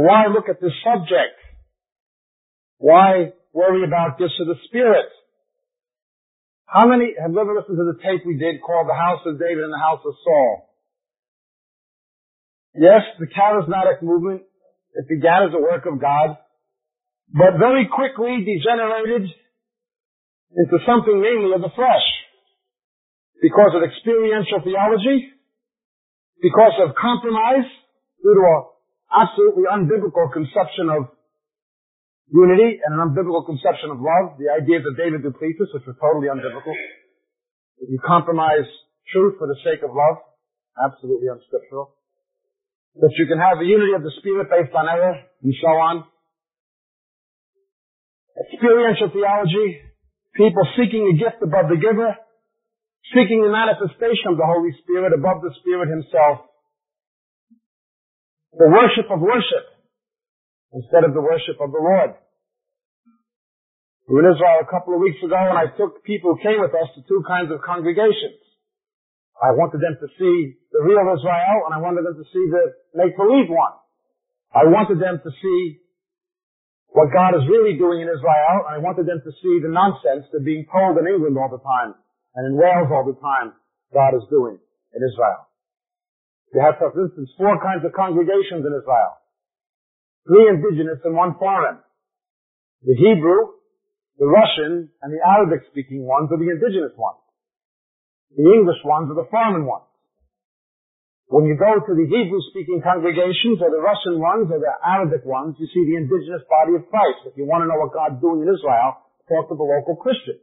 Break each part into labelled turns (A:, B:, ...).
A: Why look at this subject? Why worry about gifts of the Spirit? How many have ever listened to the tape we did called The House of David and the House of Saul? Yes, the charismatic movement, it began as a work of God, but very quickly degenerated into something mainly of the flesh. Because of experiential theology, because of compromise, due to an absolutely unbiblical conception of unity and an unbiblical conception of love, the ideas of David du Plessis, which were totally unbiblical. If you compromise truth for the sake of love, absolutely unscriptural. That you can have a unity of the Spirit based on error, and so on. Experiential theology, people seeking a gift above the giver, seeking the manifestation of the Holy Spirit above the Spirit Himself. The worship of worship instead of the worship of the Lord. We were in Israel a couple of weeks ago and I took people who came with us to two kinds of congregations. I wanted them to see the real Israel and I wanted them to see the make-believe one. I wanted them to see what God is really doing in Israel and I wanted them to see the nonsense that being told in England all the time and in Wales all the time God is doing in Israel. You have, for instance, four kinds of congregations in Israel. Three indigenous and one foreign. The Hebrew, the Russian, and the Arabic speaking ones are the indigenous ones. The English ones are the foreign ones. When you go to the Hebrew speaking congregations or the Russian ones or the Arabic ones, you see the indigenous body of Christ. If you want to know what God's doing in Israel, talk to the local Christians.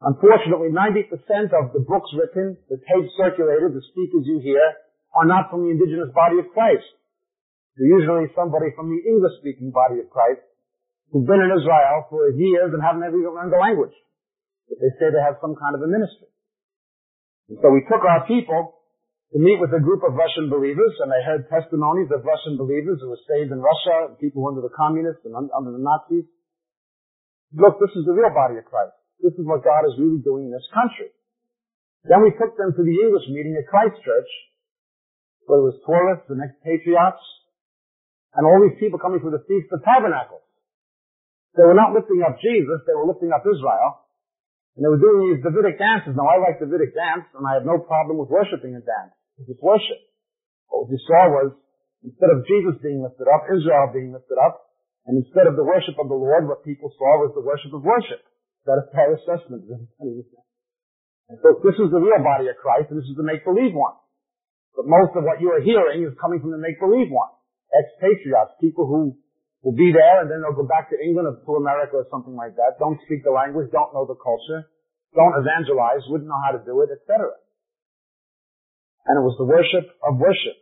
A: Unfortunately, 90% of the books written, the tapes circulated, the speakers you hear, are not from the indigenous body of Christ. They're usually somebody from the English-speaking body of Christ who've been in Israel for years and haven't ever learned the language. But they say they have some kind of a ministry. And so we took our people to meet with a group of Russian believers, and they heard testimonies of Russian believers who were saved in Russia, people under the communists and under the Nazis. Look, this is the real body of Christ. This is what God is really doing in this country. Then we took them to the English meeting at Christchurch, where there was tourists next expatriates, and all these people coming for the Feast of Tabernacles. They were not lifting up Jesus, they were lifting up Israel, and they were doing these Davidic dances. Now I like Davidic dance, and I have no problem with worshiping a dance. It's worship. But what you saw was, instead of Jesus being lifted up, Israel being lifted up, and instead of the worship of the Lord, what people saw was the worship of worship that a fair assessment. And so this is the real body of Christ, and this is the make-believe one. But most of what you are hearing is coming from the make-believe one. Expatriates, people who will be there and then they'll go back to England or to America or something like that, don't speak the language, don't know the culture, don't evangelize, wouldn't know how to do it, etc. And it was the worship of worship.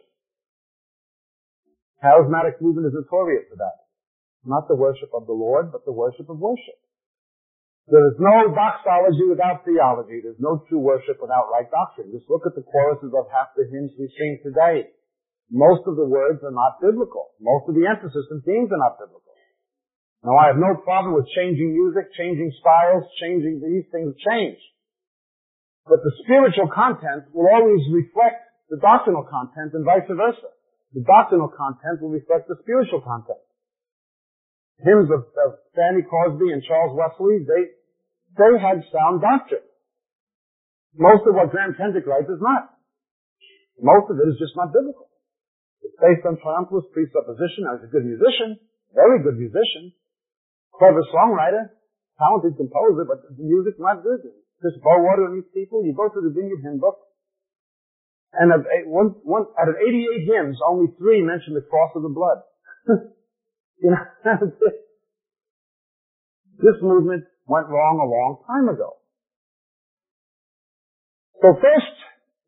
A: Charismatic movement is notorious for that. Not the worship of the Lord, but the worship of worship. There is no doxology without theology. There's no true worship without right doctrine. Just look at the choruses of half the hymns we sing today. Most of the words are not biblical. Most of the emphasis and themes are not biblical. Now I have no problem with changing music, changing styles, changing these things change. But the spiritual content will always reflect the doctrinal content and vice versa. The doctrinal content will reflect the spiritual content. Hymns of, of Fanny Crosby and Charles Wesley, they, they had sound doctrine. Most of what Graham Kendrick writes is not. Most of it is just not biblical. It's based on triumphalist presupposition. I was a good musician, very good musician, clever songwriter, talented composer, but the music's not good. Chris Bowater and these people, you go through the Vineyard Hymn Book, and of eight, one, one, out of 88 hymns, only three mention the cross of the blood. you know, this movement went wrong a long time ago. So first,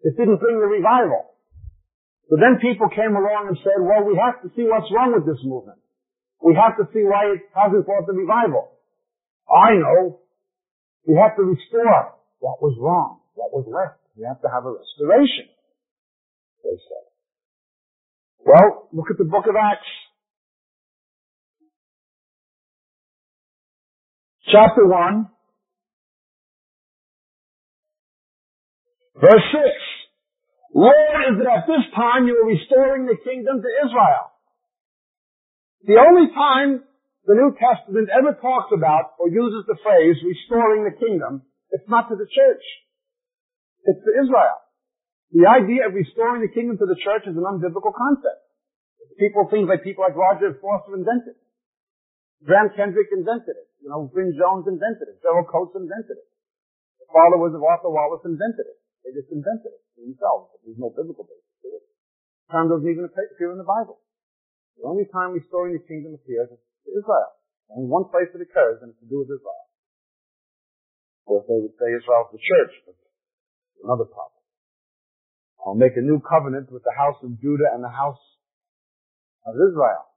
A: it didn't bring the revival. But then people came along and said, well, we have to see what's wrong with this movement. We have to see why it hasn't brought the revival. I know. We have to restore what was wrong, what was left. We have to have a restoration, they said. Well, look at the book of Acts. Chapter 1, verse 6. Lord, is it at this time you are restoring the kingdom to Israel? The only time the New Testament ever talks about or uses the phrase restoring the kingdom, it's not to the church. It's to Israel. The idea of restoring the kingdom to the church is an unbiblical concept. People, things like people like Roger Forster invented. Graham Kendrick invented it. You know, Bryn Jones invented it. Gerald Coates invented it. The followers of Arthur Wallis invented it. They just invented it themselves. There's no biblical basis to it. Term doesn't even appear in the Bible. The only time we restoring the kingdom appears is Israel. Only one place it occurs, and it's to do with Israel. Of course, they would say Israel's the church, but another problem. I'll make a new covenant with the house of Judah and the house of Israel.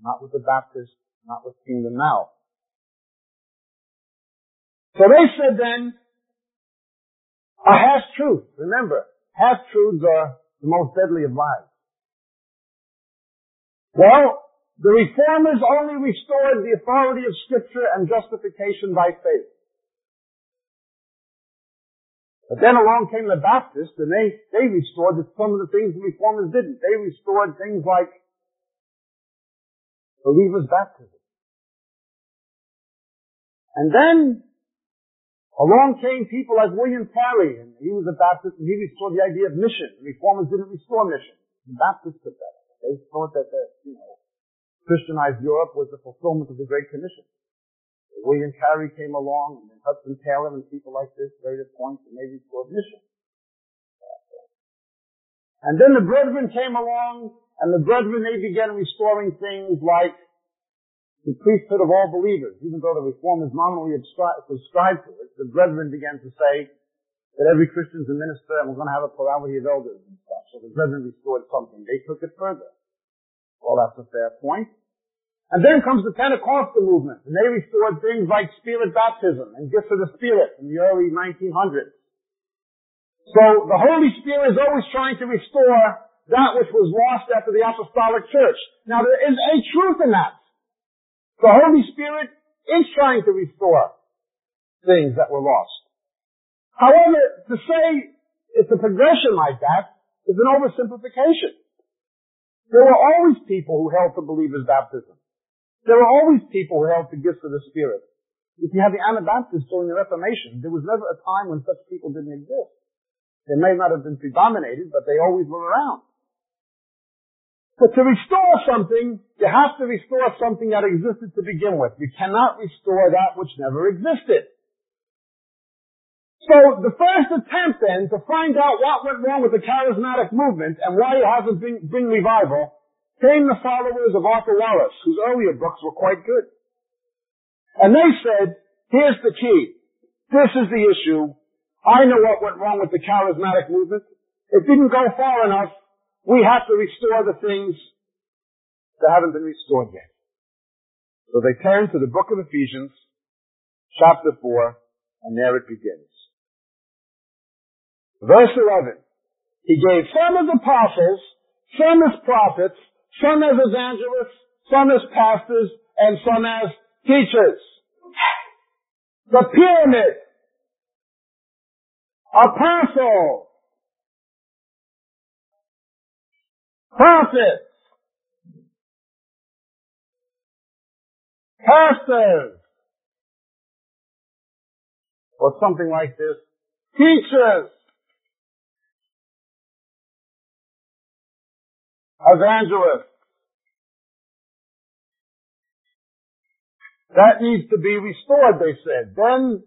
A: Not with the Baptists, not with Kingdom Now. So they said then, a half truth. Remember, half truths are the most deadly of lies. Well, the reformers only restored the authority of scripture and justification by faith. But then along came the Baptists and they, they restored some of the things the reformers didn't. They restored things like believer's baptism. And then along came people like William Carey, and he was a Baptist, and he restored the idea of mission. The reformers didn't restore mission. The Baptists did that. They thought that the, you know, Christianized Europe was the fulfillment of the Great Commission. William Carey came along, and then Hudson Taylor and people like this made a point and they mission. And then the brethren came along, and the brethren, they began restoring things like the priesthood of all believers. Even though the reformers nominally subscribed to it, the brethren began to say that every Christian's a minister and we're going to have a plurality of elders and stuff. So the brethren restored something. They took it further. Well, that's a fair point. And then comes the Pentecostal movement, and they restored things like spirit baptism and gifts of the Spirit in the early 1900s. So the Holy Spirit is always trying to restore that which was lost after the Apostolic Church. Now there is a truth in that. The Holy Spirit is trying to restore things that were lost. However, to say it's a progression like that is an oversimplification. There were always people who held to believers' baptism. There were always people who held to gifts of the Spirit. If you have the Anabaptists during the Reformation, there was never a time when such people didn't exist. They may not have been predominated, but they always were around. But to restore something, you have to restore something that existed to begin with. You cannot restore that which never existed. So the first attempt then to find out what went wrong with the charismatic movement and why it hasn't been, been revival came the followers of Arthur Wallis, whose earlier books were quite good. And they said, here's the key. This is the issue. I know what went wrong with the charismatic movement. It didn't go far enough. We have to restore the things that haven't been restored yet. So they turn to the book of Ephesians, chapter 4, and there it begins. Verse 11. He gave some as apostles, some as prophets, some as evangelists, some as pastors, and some as teachers. The pyramid. Apostle. Prophets. Pastors. Or something like this. Teachers. Evangelists. That needs to be restored, they said. Then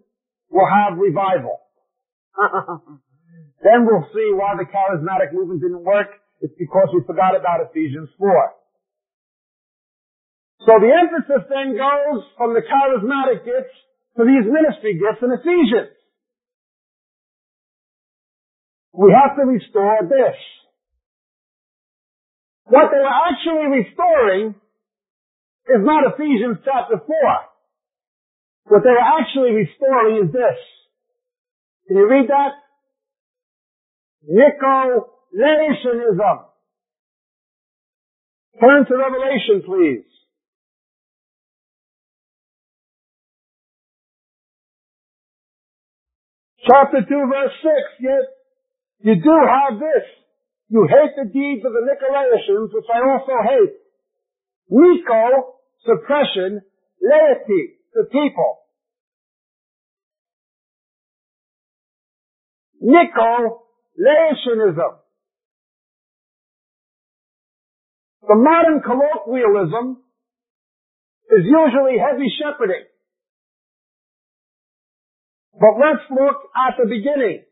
A: we'll have revival. then we'll see why the charismatic movement didn't work. It's because we forgot about Ephesians 4. So the emphasis then goes from the charismatic gifts to these ministry gifts in Ephesians. We have to restore this. What they were actually restoring is not Ephesians chapter 4. What they were actually restoring is this. Can you read that? Nicolaitanism. Turn to Revelation, please. Chapter 2, verse 6. Yet you do have this. You hate the deeds of the Nicolaitans, which I also hate. Nico, suppression, laity, the people. Nico, laicianism. The modern colloquialism is usually heavy shepherding. But let's look at the beginning.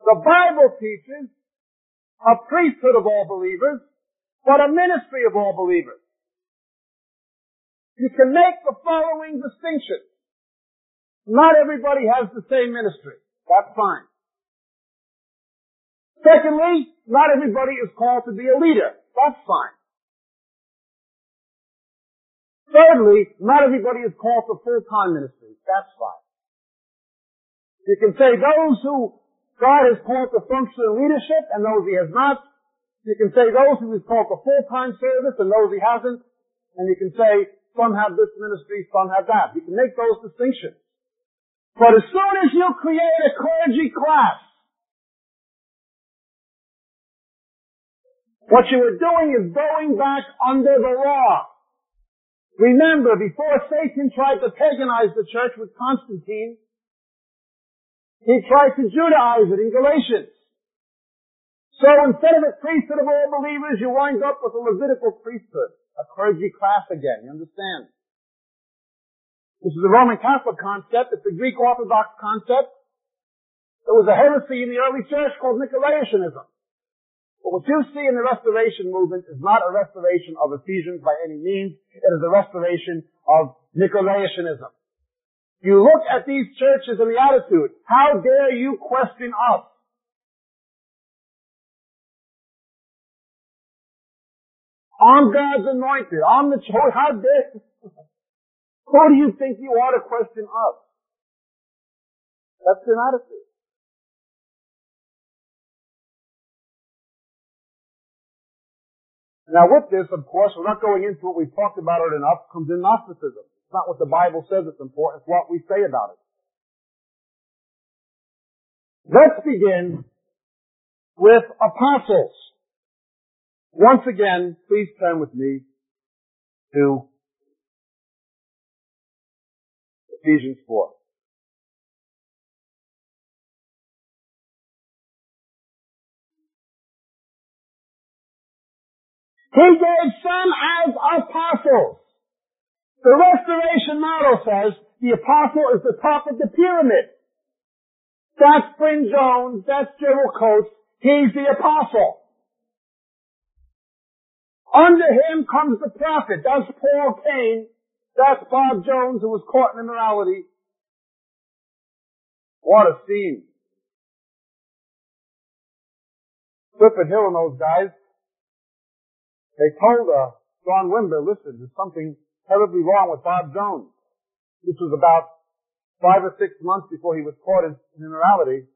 A: The Bible teaches a priesthood of all believers, but a ministry of all believers. You can make the following distinction. Not everybody has the same ministry. That's fine. Secondly, not everybody is called to be a leader. That's fine. Thirdly, not everybody is called to full-time ministry. That's fine. You can say those who God has called to functional leadership and those he has not. You can say those who he's called to full-time service and those he hasn't. And you can say some have this ministry, some have that. You can make those distinctions. But as soon as you create a clergy class, what you are doing is going back under the law. Remember, before Satan tried to paganize the church with Constantine, he tried to Judaize it in Galatians. So instead of a priesthood of all believers, you wind up with a Levitical priesthood, a clergy class again. You understand? This is a Roman Catholic concept. It's a Greek Orthodox concept. There was a heresy in the early church called Nicolaitanism. But what you see in the restoration movement is not a restoration of Ephesians by any means. It is a restoration of Nicolaitanism. You look at these churches and the attitude. How dare you question us? I'm God's anointed. I'm the choice. How dare Who do you think you are to question us? That's an attitude. Now with this, of course, we're not going into it. We've talked about it enough. Comes in Gnosticism. It's not what the Bible says it's important, it's what we say about it. Let's begin with apostles. Once again, please turn with me to Ephesians 4. He gave some as apostles the restoration model says the apostle is the top of the pyramid. That's Bryn Jones, that's Gerald Coates, he's the apostle. Under him comes the prophet, that's Paul Cain, that's Bob Jones who was caught in immorality. What a scene. Clifford Hill and those guys, they told uh, John Wimber, listen, there's something terribly wrong with Bob Jones. This was about five or six months before he was caught in, in immorality.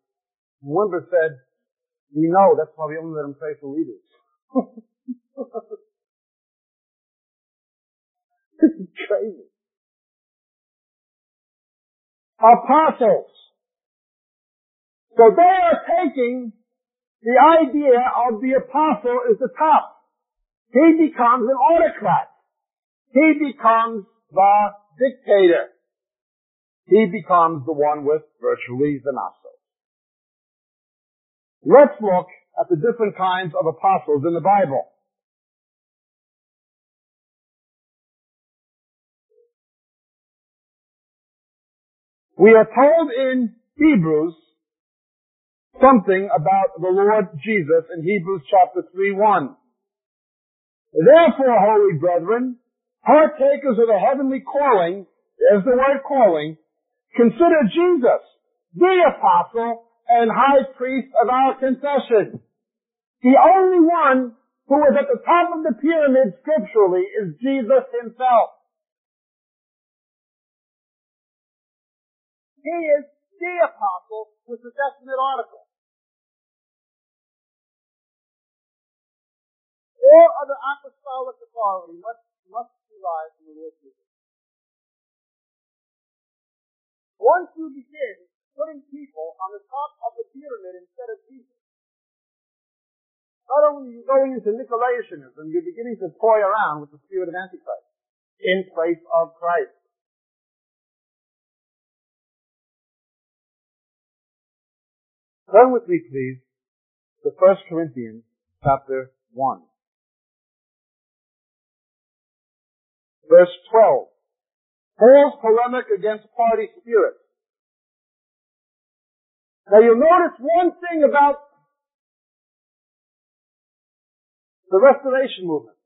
A: And Wimber said, we know that's why we only let him pray for leaders. this is crazy. Apostles. So they are taking the idea of the apostle is the top. He becomes an autocrat. He becomes the dictator. He becomes the one with virtually the nostrils. Let's look at the different kinds of apostles in the Bible. We are told in Hebrews something about the Lord Jesus in Hebrews chapter 3 1. Therefore, holy brethren, partakers of the heavenly calling, there's the word calling, consider Jesus, the apostle and high priest of our confession. The only one who is at the top of the pyramid scripturally is Jesus himself. He is the apostle with the definite article. All other apostolic authority must, must lives in the Lord Jesus. Once you begin putting people on the top of the pyramid instead of Jesus, Not only are you going into Nicolaitanism, you're beginning to toy around with the spirit of Antichrist in place of Christ. Turn with me, please, to 1 Corinthians chapter 1. Verse 12. Paul's polemic against party spirit. Now you'll notice one thing about the Restoration Movement.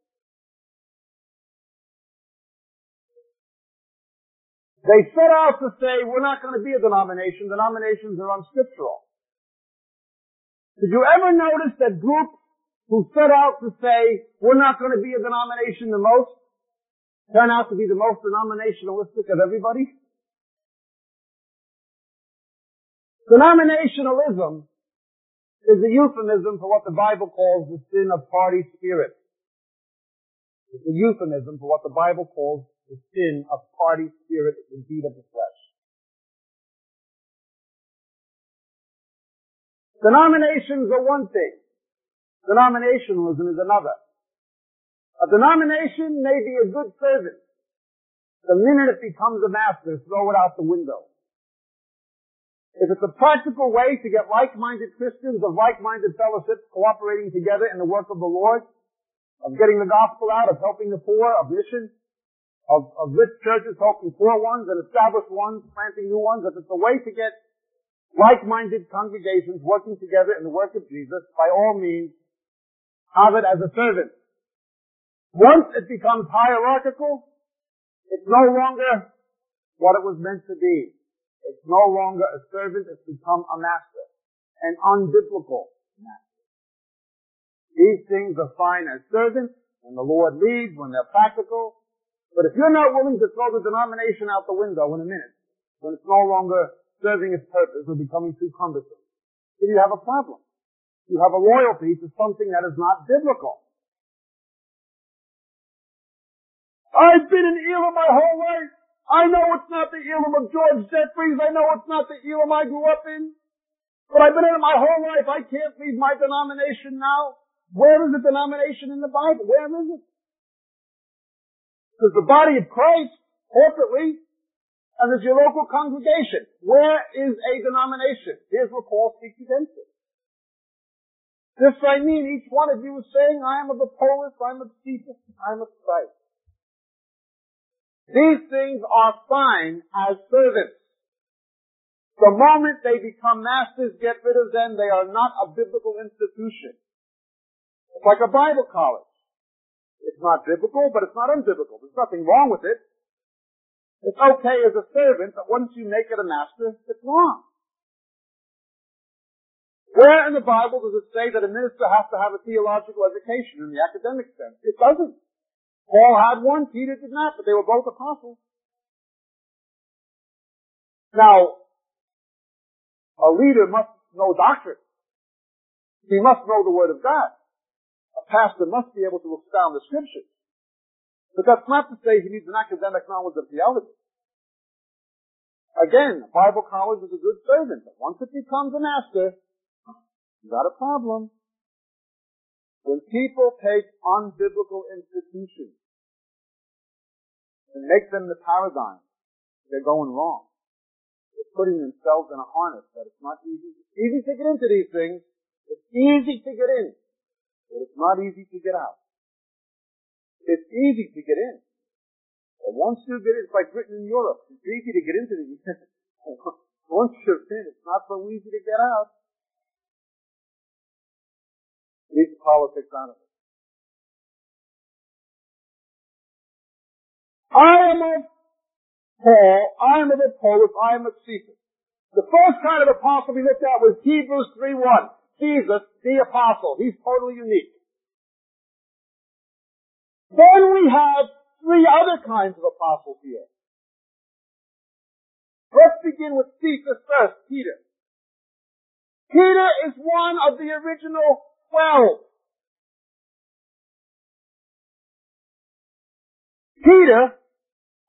A: They set out to say, we're not going to be a denomination. Denominations are unscriptural. Did you ever notice that groups who set out to say, we're not going to be a denomination the most, turn out to be the most denominationalistic of everybody? Denominationalism is a euphemism for what the Bible calls the sin of party spirit. It's a euphemism for what the Bible calls the sin of party spirit, the deed of the flesh. Denominations are one thing. Denominationalism is another. A denomination may be a good servant. The minute it becomes a master, throw it out the window. If it's a practical way to get like-minded Christians of like-minded fellowships cooperating together in the work of the Lord, of getting the gospel out, of helping the poor, of mission, of, of rich churches helping poor ones and established ones, planting new ones, if it's a way to get like-minded congregations working together in the work of Jesus, by all means, have it as a servant. Once it becomes hierarchical, it's no longer what it was meant to be. It's no longer a servant, it's become a master. An unbiblical master. These things are fine as servants, and the Lord leads when they're practical. But if you're not willing to throw the denomination out the window in a minute, when it's no longer serving its purpose or becoming too cumbersome, then you have a problem. You have a loyalty to something that is not biblical. I've been in Elim my whole life. I know it's not the Elim of George Jeffreys. I know it's not the Elim I grew up in. But I've been in it my whole life. I can't leave my denomination now. Where is the denomination in the Bible? Where is it? There's the body of Christ, corporately, and there's your local congregation. Where is a denomination? Here's where Paul speaks against it. This I mean, each one of you is saying, I am of the Apollos, I'm of Cephas, I'm of Christ. These things are fine as servants. The moment they become masters, get rid of them. They are not a biblical institution. It's like a Bible college. It's not biblical, but it's not unbiblical. There's nothing wrong with it. It's okay as a servant, but once you make it a master, it's wrong. Where in the Bible does it say that a minister has to have a theological education in the academic sense? It doesn't. Paul had one, Peter did not, but they were both apostles. Now, a leader must know doctrine. He must know the Word of God. A pastor must be able to expound the Scriptures. But that's not to say he needs an academic knowledge of theology. Again, Bible college is a good servant, but once it becomes a master, you got a problem. When people take unbiblical institutions and make them the paradigm, they're going wrong. They're putting themselves in a harness that it's not easy. It's easy to get into these things. It's easy to get in, but it's not easy to get out. It's easy to get in. Once you get in, it's like Britain and Europe. It's easy to get into these. Once you're in, it's not so easy to get out. Leave politics out of it. I am of Paul, I am of Apollos, I am of Cephas. The first kind of apostle we looked at was Hebrews 3.1. Jesus, the apostle. He's totally unique. Then we have three other kinds of apostles here. Let's begin with Cephas first, Peter. Peter is one of the original twelve. Peter,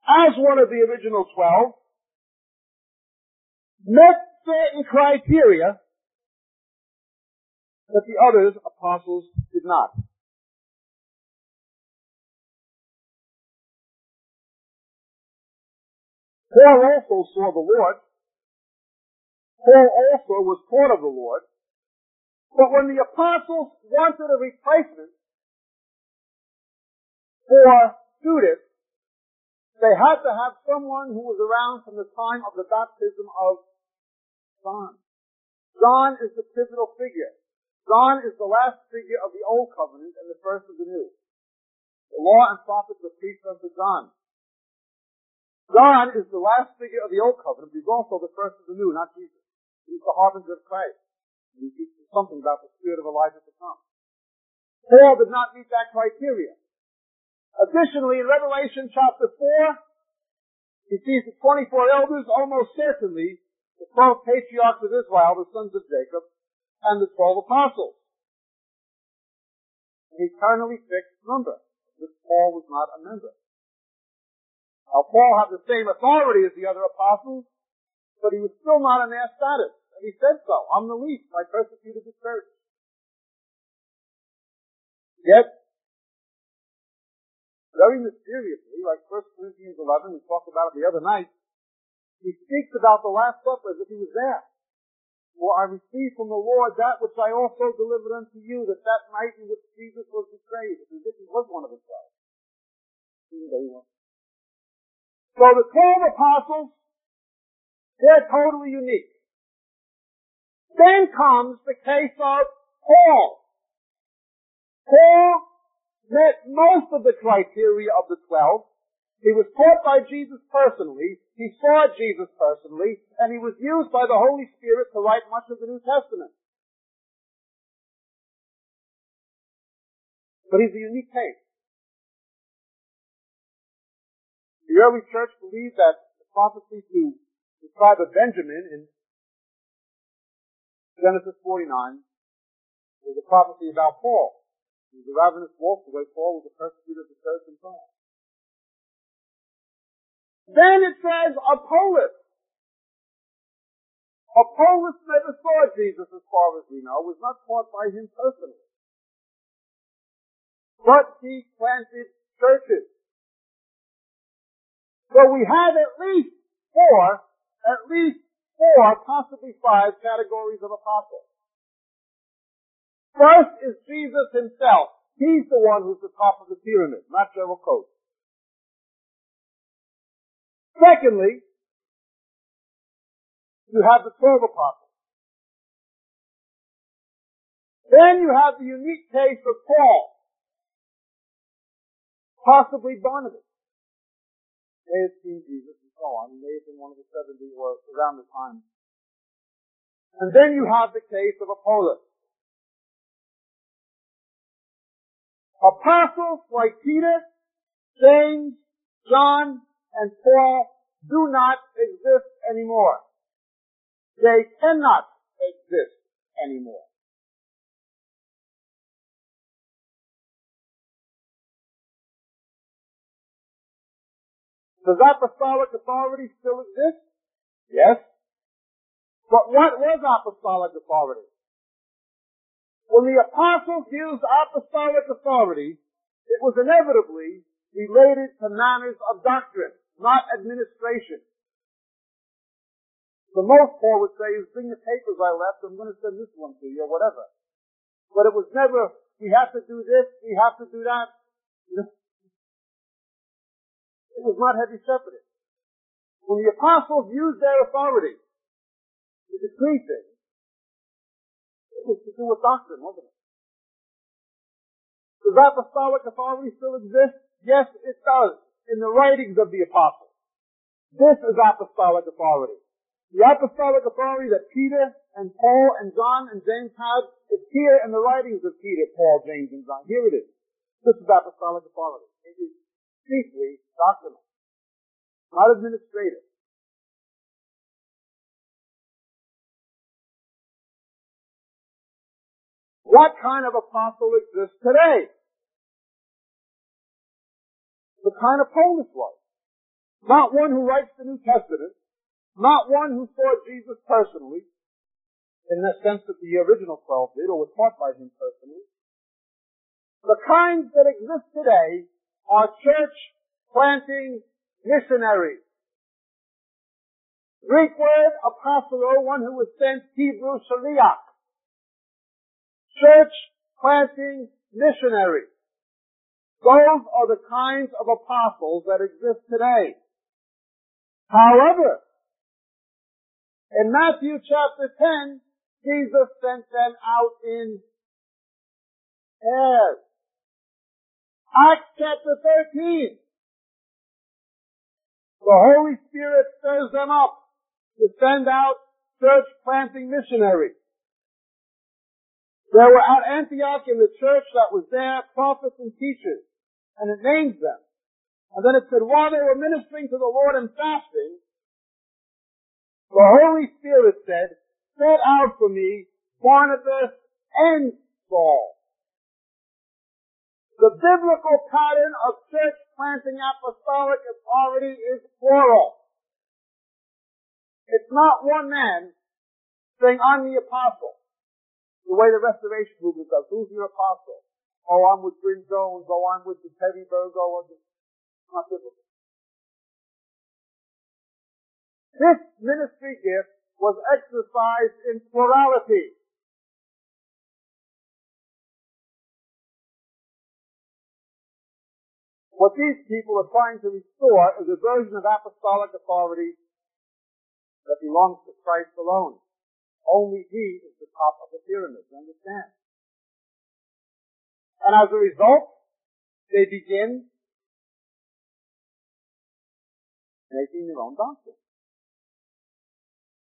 A: as one of the original twelve, met certain criteria that the others apostles did not. Paul also saw the Lord. Paul also was taught of the Lord. But when the apostles wanted a replacement for Judas, they had to have someone who was around from the time of the baptism of John. John is the pivotal figure. John is the last figure of the Old Covenant and the first of the New. The law and prophets were preached unto John. John is the last figure of the Old Covenant, but he's also the first of the New, not Jesus. He's the harbinger of Christ. And he teaches something about the spirit of Elijah to come. Paul did not meet that criteria. Additionally, in Revelation chapter 4, he sees the 24 elders almost certainly the 12 patriarchs of Israel, the sons of Jacob, and the 12 apostles. An eternally fixed number, which Paul was not a member. Now Paul had the same authority as the other apostles, but he was still not in their status. He said so. I'm the least. I persecuted the church. Yet, very mysteriously, like 1 Corinthians 11, we talked about it the other night, he speaks about the Last Supper as if he was there. For I received from the Lord that which I also delivered unto you, that that night in which Jesus was betrayed, as if he was one of the twelve. So the twelve apostles, they're totally unique. Then comes the case of Paul. Paul met most of the criteria of the twelve. He was taught by Jesus personally. He saw Jesus personally, and he was used by the Holy Spirit to write much of the New Testament. But he's a unique case. The early church believed that the prophecy to the tribe of Benjamin in Genesis 49 was a prophecy about Paul. He was a ravenous wolf, the way Paul was a persecutor of the church and so on. Then it says Apollos. Apollos never saw Jesus as far as we know, was not taught by him personally. But he planted churches. So we have at least four, at least four, possibly five categories of apostles. First is Jesus himself. He's the one who's the top of the pyramid, not Gerald Coates. Secondly, you have the twelve apostles. Then you have the unique case of Paul, possibly Barnabas may have seen Jesus so on. He may have been one of the seventy or around the time. And then you have the case of Apollos. Apostles like Peter, James, John, and Paul do not exist anymore. They cannot exist anymore. Does apostolic authority still exist? Yes. But what was apostolic authority? When the apostles used apostolic authority, it was inevitably related to matters of doctrine, not administration. The most Paul would say is, bring the papers I left, I'm going to send this one to you, or whatever. But it was never, we have to do this, we have to do that. It was not heavy shepherding. When the apostles used their authority to decree things, it was to do with doctrine, wasn't it? Does apostolic authority still exist? Yes, it does. In the writings of the apostles. This is apostolic authority. The apostolic authority that Peter and Paul and John and James had is here in the writings of Peter, Paul, James, and John. Here it is. This is apostolic authority. It is chiefly doctrinal, not administrative. What kind of apostle exists today? The kind Apollos was. Not one who writes the New Testament, not one who saw Jesus personally, in the sense that the original 12 did, or was taught by him personally. The kinds that exist today are church planting missionaries. Greek word, apostolo, one who was sent, Hebrew, shaliach. Church planting missionaries. Those are the kinds of apostles that exist today. However, in Matthew chapter 10, Jesus sent them out in pairs. Acts chapter 13, the Holy Spirit stirs them up to send out church planting missionaries. There were at Antioch in the church that was there prophets and teachers, and it names them. And then it said, while they were ministering to the Lord and fasting, the Holy Spirit said, set out for me Barnabas and Saul. The biblical pattern of church planting apostolic authority is plural. It's not one man saying, I'm the apostle. The way the restoration movement does. Who's your apostle? Oh, I'm with Bryn Jones. Oh, I'm with the Terry Virgo. Oh, it's not biblical. This ministry gift was exercised in plurality. What these people are trying to restore is a version of apostolic authority that belongs to Christ alone. Only He is the top of the pyramid, you understand? And as a result, they begin making their own doctrine.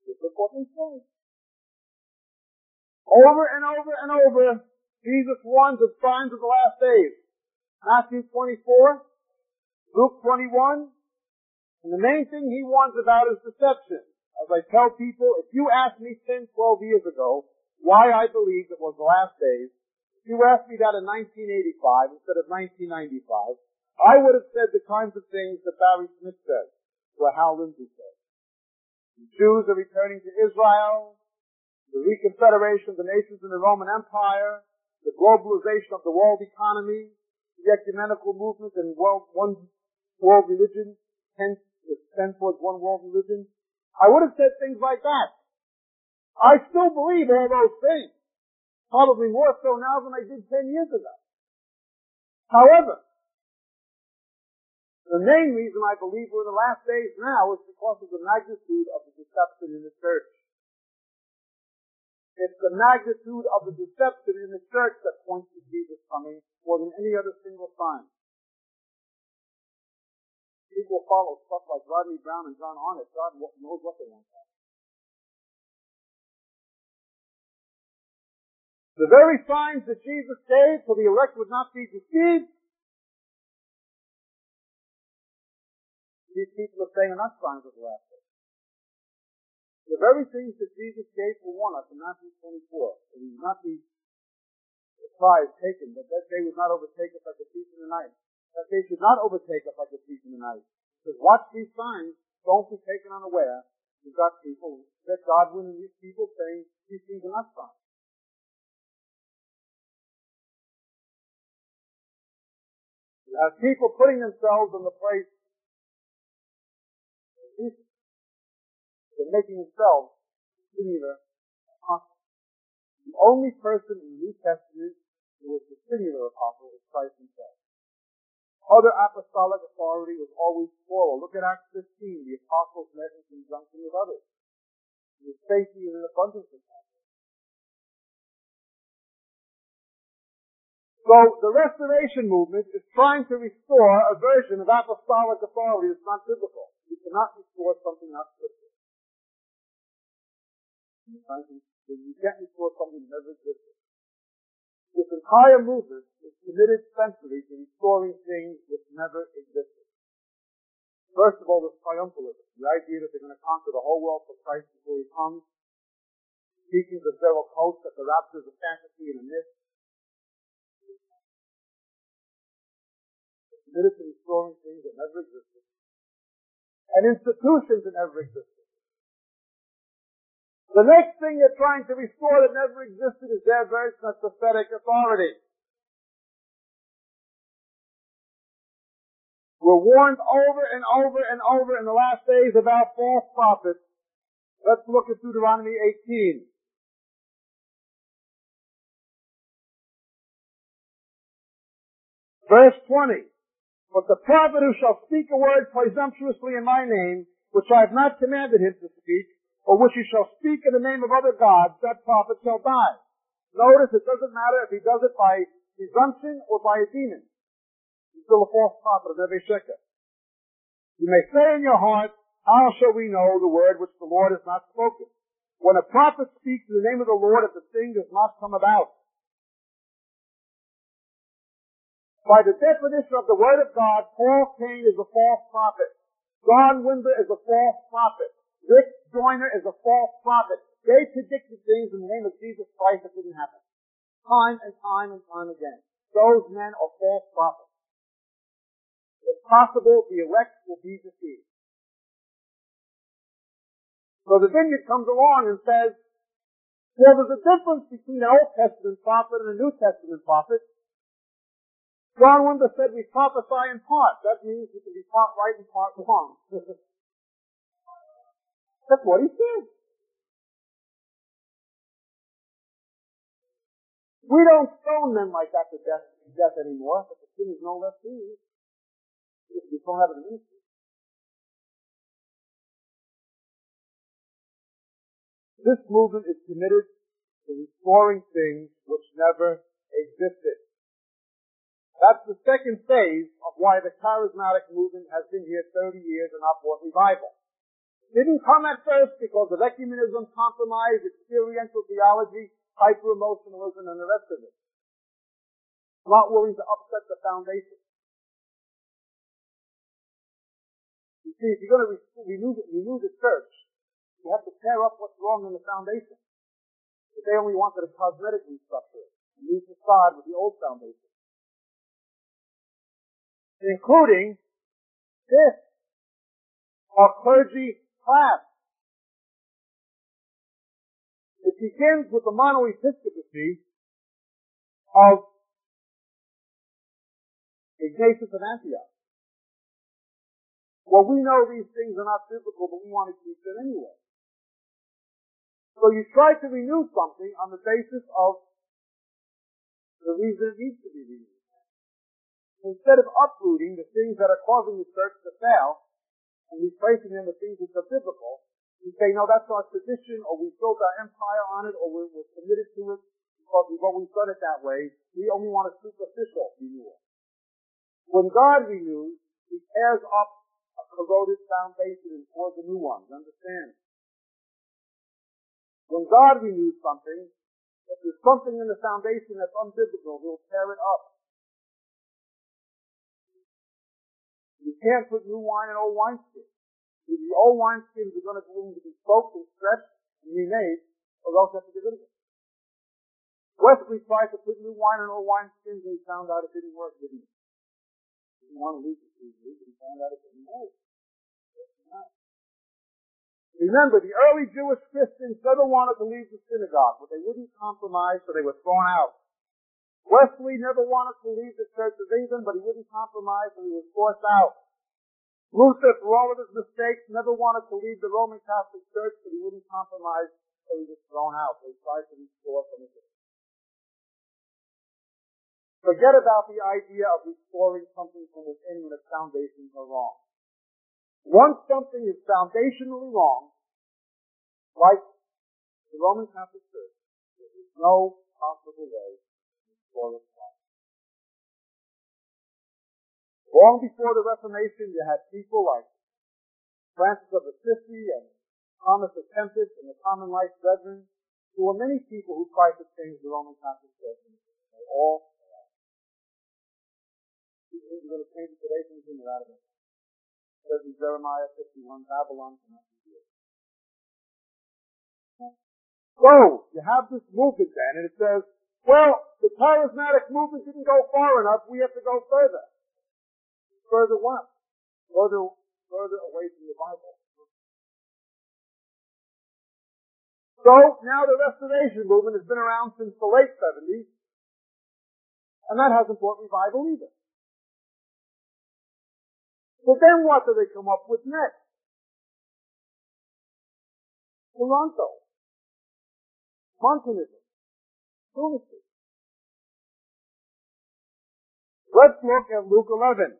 A: This is what they say. Over and over and over, Jesus warns of signs of the last days. Matthew 24, Luke 21, and the main thing he warns about is deception. As I tell people, if you asked me 10, 12 years ago why I believed it was the last days, if you asked me that in 1985 instead of 1995, I would have said the kinds of things that Barry Smith said, or Hal Lindsey said. The Jews are returning to Israel, the reconfederation of the nations in the Roman Empire, the globalization of the world economy, the ecumenical movement and world, one world religion, hence the tend towards one world religion, I would have said things like that. I still believe in all those things. Probably more so now than I did 10 years ago. However, the main reason I believe we're in the last days now is because of the magnitude of the deception in the church. It's the magnitude of the deception in the church that points to Jesus coming more than any other single sign. People follow stuff like Rodney Browne and John Arnott. God knows what they want to The very signs that Jesus gave so the elect would not be deceived, these people are saying are not signs of the last day. The very things that Jesus gave for warn us in Matthew 24, that we would not be surprised, taken, that that day would not overtake us like a thief in the night that they should not overtake us like a thief in the night. Because watch these signs, don't be taken unaware. You've got people, that Godwin and these people saying these things are not signs. You have people putting themselves in the place They're making themselves singular apostle. The only person in the New Testament who was the singular apostle is Christ himself. Other apostolic authority was always plural. Look at Acts 15. The apostles met in conjunction with others. With safety and an abundance of that. So the restoration movement is trying to restore a version of apostolic authority that's not biblical. You cannot restore something not scriptural. You can't restore something that never existed. This entire movement is committed centrally to restoring things which never existed. First of all, this triumphalism, the idea that they're going to conquer the whole world for Christ before he comes. Teachings of Gerald Coates that the rapture is a fantasy and a myth. Committed to restoring things that never existed. And institutions that never existed. The next thing they're trying to restore that never existed is their version of prophetic authority. We're warned over and over and over in the last days about false prophets. Let's look at Deuteronomy 18. Verse 20. But the prophet who shall speak a word presumptuously in my name, which I have not commanded him to speak, or which he shall speak in the name of other gods, that prophet shall die. Notice it doesn't matter if he does it by presumption or by a demon. He's still a false prophet of every sheker. You may say in your heart, how shall we know the word which the Lord has not spoken? When a prophet speaks in the name of the Lord, if the thing does not come about. By the definition of the word of God, Paul Cain is a false prophet. John Wimber is a false prophet. Rick Joyner is a false prophet. They predicted things in the name of Jesus Christ that didn't happen. Time and time and time again. Those men are false prophets. It's possible the elect will be deceived. So the vineyard comes along and says, well, there's a difference between an Old Testament prophet and a New Testament prophet. John Wimber said we prophesy in part. That means we can be part right and part wrong. That's what he said. We don't stone men like that to death, to death anymore, but the sin is no less serious. Be thrown out of the ministry. This movement is committed to restoring things which never existed. That's the second phase of why the charismatic movement has been here 30 years in upward revival. Didn't come at first because of ecumenism, compromise, experiential theology, hyper-emotionalism, and the rest of it. Not willing to upset the foundation. You see, if you're going to renew, renew the church, you have to tear up what's wrong in the foundation. But they only wanted a cosmetic restructure, a new facade with the old foundation. Including this, our clergy class. It begins with the monoepiscopacy of Ignatius of Antioch. Well, we know these things are not biblical, but we want to keep them anyway. So you try to renew something on the basis of the reason it needs to be renewed. Instead of uprooting the things that are causing the church to fail and replacing them with things that are biblical, you say, no, that's our tradition, or we built our empire on it, or we're, we're committed to it because we've always done it that way. We only want a superficial renewal. When God renews, He tears up a corroded foundation and pours a new one. You understand? When God renews something, if there's something in the foundation that's unbiblical, He'll tear it up. Can't put new wine in old wineskins. The old wineskins are going to be to be soaked and stretched and remade, or else have to get rid of it. Wesley tried to put new wine in old wineskins and he found out it didn't work, didn't he? He didn't want to lose it easily, but he found out it didn't work. Remember, the early Jewish Christians never wanted to leave the synagogue, but they wouldn't compromise, so they were thrown out. Wesley never wanted to leave the Church of England, but he wouldn't compromise, so he was forced out. Luther, for all of his mistakes, never wanted to leave the Roman Catholic Church, but he wouldn't compromise, so he was thrown out. They tried to restore it. Forget about the idea of restoring something from within when its foundations are wrong. Once something is foundationally wrong, like the Roman Catholic Church, there is no possible way to restore it Long before the Reformation, you had people like Francis of Assisi and Thomas à Kempis and the Common Life Brethren. There were many people who tried to change the Roman Catholic Church. They all. You're going to change it today, things are out of it says in Jeremiah 51, Babylon cannot be healed. So, you have this movement then, and it says, well, the charismatic movement didn't go far enough, we have to go further. Further what? Further, further away from the Bible. So now the restoration movement has been around since the late 70s, and that hasn't brought revival either. So then what do they come up with next? Toronto. Montanism. Lunacy. Let's look at Luke 11.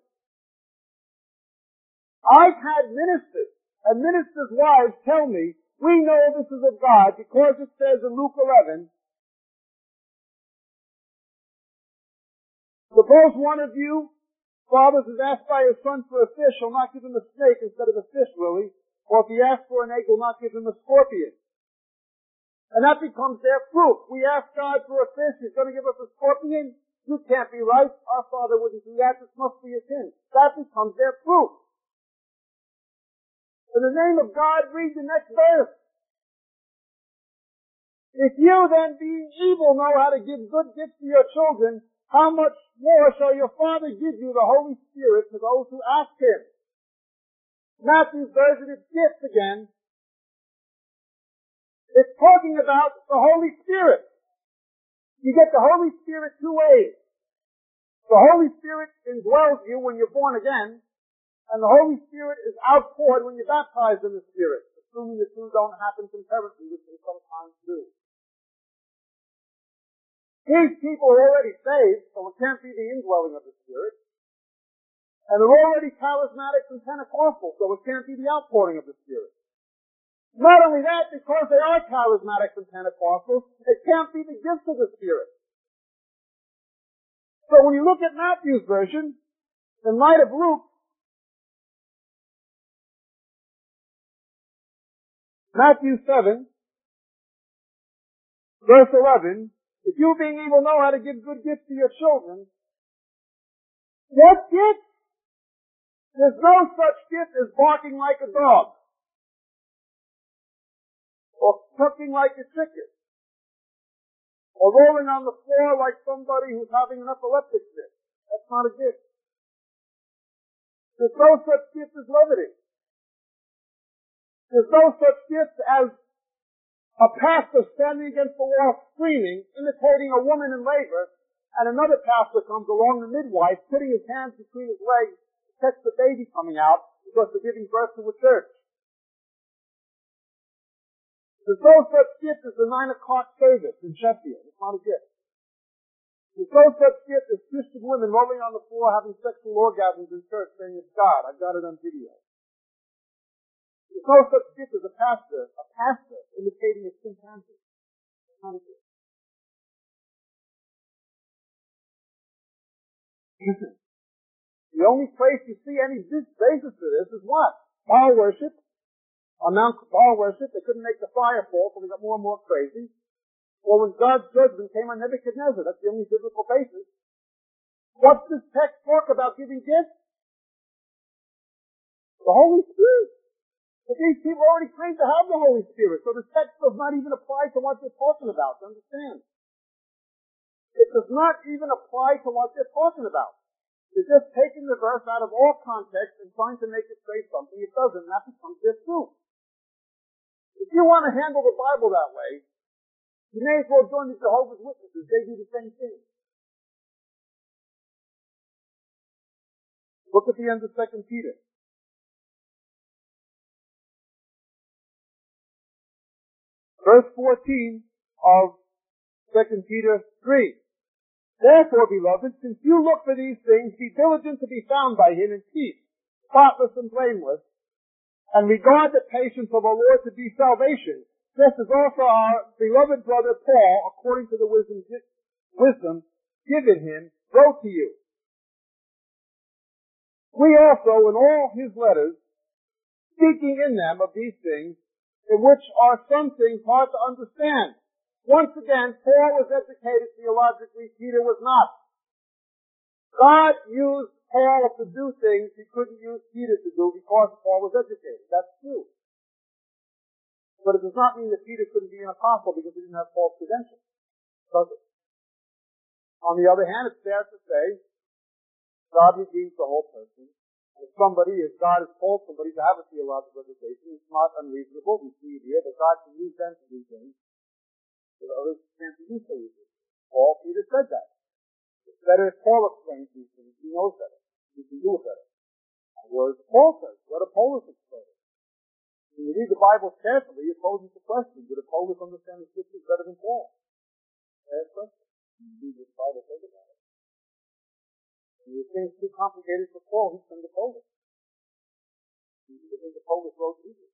A: I've had ministers and ministers' wives tell me we know this is of God because it says in Luke 11, suppose one of you fathers is asked by his son for a fish, he'll not give him a snake instead of a fish, will he? Or if he asks for an egg, he'll not give him a scorpion. And that becomes their fruit. We ask God for a fish, he's going to give us a scorpion. You can't be right. Our father wouldn't do that. This must be a sin. That becomes their fruit. In the name of God, read the next verse. If you then, being evil, know how to give good gifts to your children, how much more shall your Father give you the Holy Spirit to those who ask Him? Matthew's version is gifts again. It's talking about the Holy Spirit. You get the Holy Spirit two ways. The Holy Spirit indwells you when you're born again, and the Holy Spirit is outpoured when you're baptized in the Spirit, assuming the two don't happen concurrently, which they sometimes do. These people are already saved, so it can't be the indwelling of the Spirit. And they're already charismatic and Pentecostal, so it can't be the outpouring of the Spirit. Not only that, because they are charismatic and Pentecostal, it can't be the gift of the Spirit. So when you look at Matthew's version, in light of Luke, Matthew 7, verse 11, if you being evil know how to give good gifts to your children, what gift? There's no such gift as barking like a dog. Or clucking like a chicken. Or rolling on the floor like somebody who's having an epileptic fit. That's not a gift. There's no such gift as levity. There's no such gift as a pastor standing against the wall screaming, imitating a woman in labor, and another pastor comes along, the midwife, putting his hands between his legs to catch the baby coming out because they're giving birth to a church. There's no such gift as the nine o'clock service in Sheffield. It's not a gift. There's no such gift as Christian women rolling on the floor having sexual orgasms in church saying it's God. I've got it on video. There's no such gift as a pastor, a pastor imitating a chimpanzee. The only place you see any basis for this is what? Baal worship. On Mount Baal worship, they couldn't make the fire fall, so they got more and more crazy. Or when God's judgment came on Nebuchadnezzar, that's the only biblical basis. What's this text talk about giving gifts? The Holy Spirit. But these people already claim to have the Holy Spirit, so the text does not even apply to what they're talking about, understand? It does not even apply to what they're talking about. They're just taking the verse out of all context and trying to make it say something it doesn't, and that becomes their truth. If you want to handle the Bible that way, you may as well join the Jehovah's Witnesses. They do the same thing. Look at the end of 2 Peter. Verse 14 of 2 Peter 3. Therefore, beloved, since you look for these things, be diligent to be found by him in peace, spotless and blameless, and regard the patience of our Lord to be salvation, just as also our beloved brother Paul, according to the wisdom, wisdom given him, wrote to you. We also, in all his letters, speaking in them of these things, in which are some things hard to understand. Once again, Paul was educated theologically, Peter was not. God used Paul to do things he couldn't use Peter to do because Paul was educated. That's true. But it does not mean that Peter couldn't be an apostle because he didn't have Paul's credentials. Does it? On the other hand, it's fair to say God redeems the whole person,
B: If somebody, if God has called somebody to have a theological education, it's not unreasonable. We see it here that God can use them to do things that others can't easily. Paul, Peter said that. It's better if Paul explains these things. He knows better. He can do it better. Words Paul says. What Apollos explain it. When you read the Bible carefully, it poses the question, did Apollos understand the scriptures better than Paul? Ask question. You read the Bible, think about it. And it's too complicated for Paul, he's from the Apollos. You think Apollos wrote Jesus.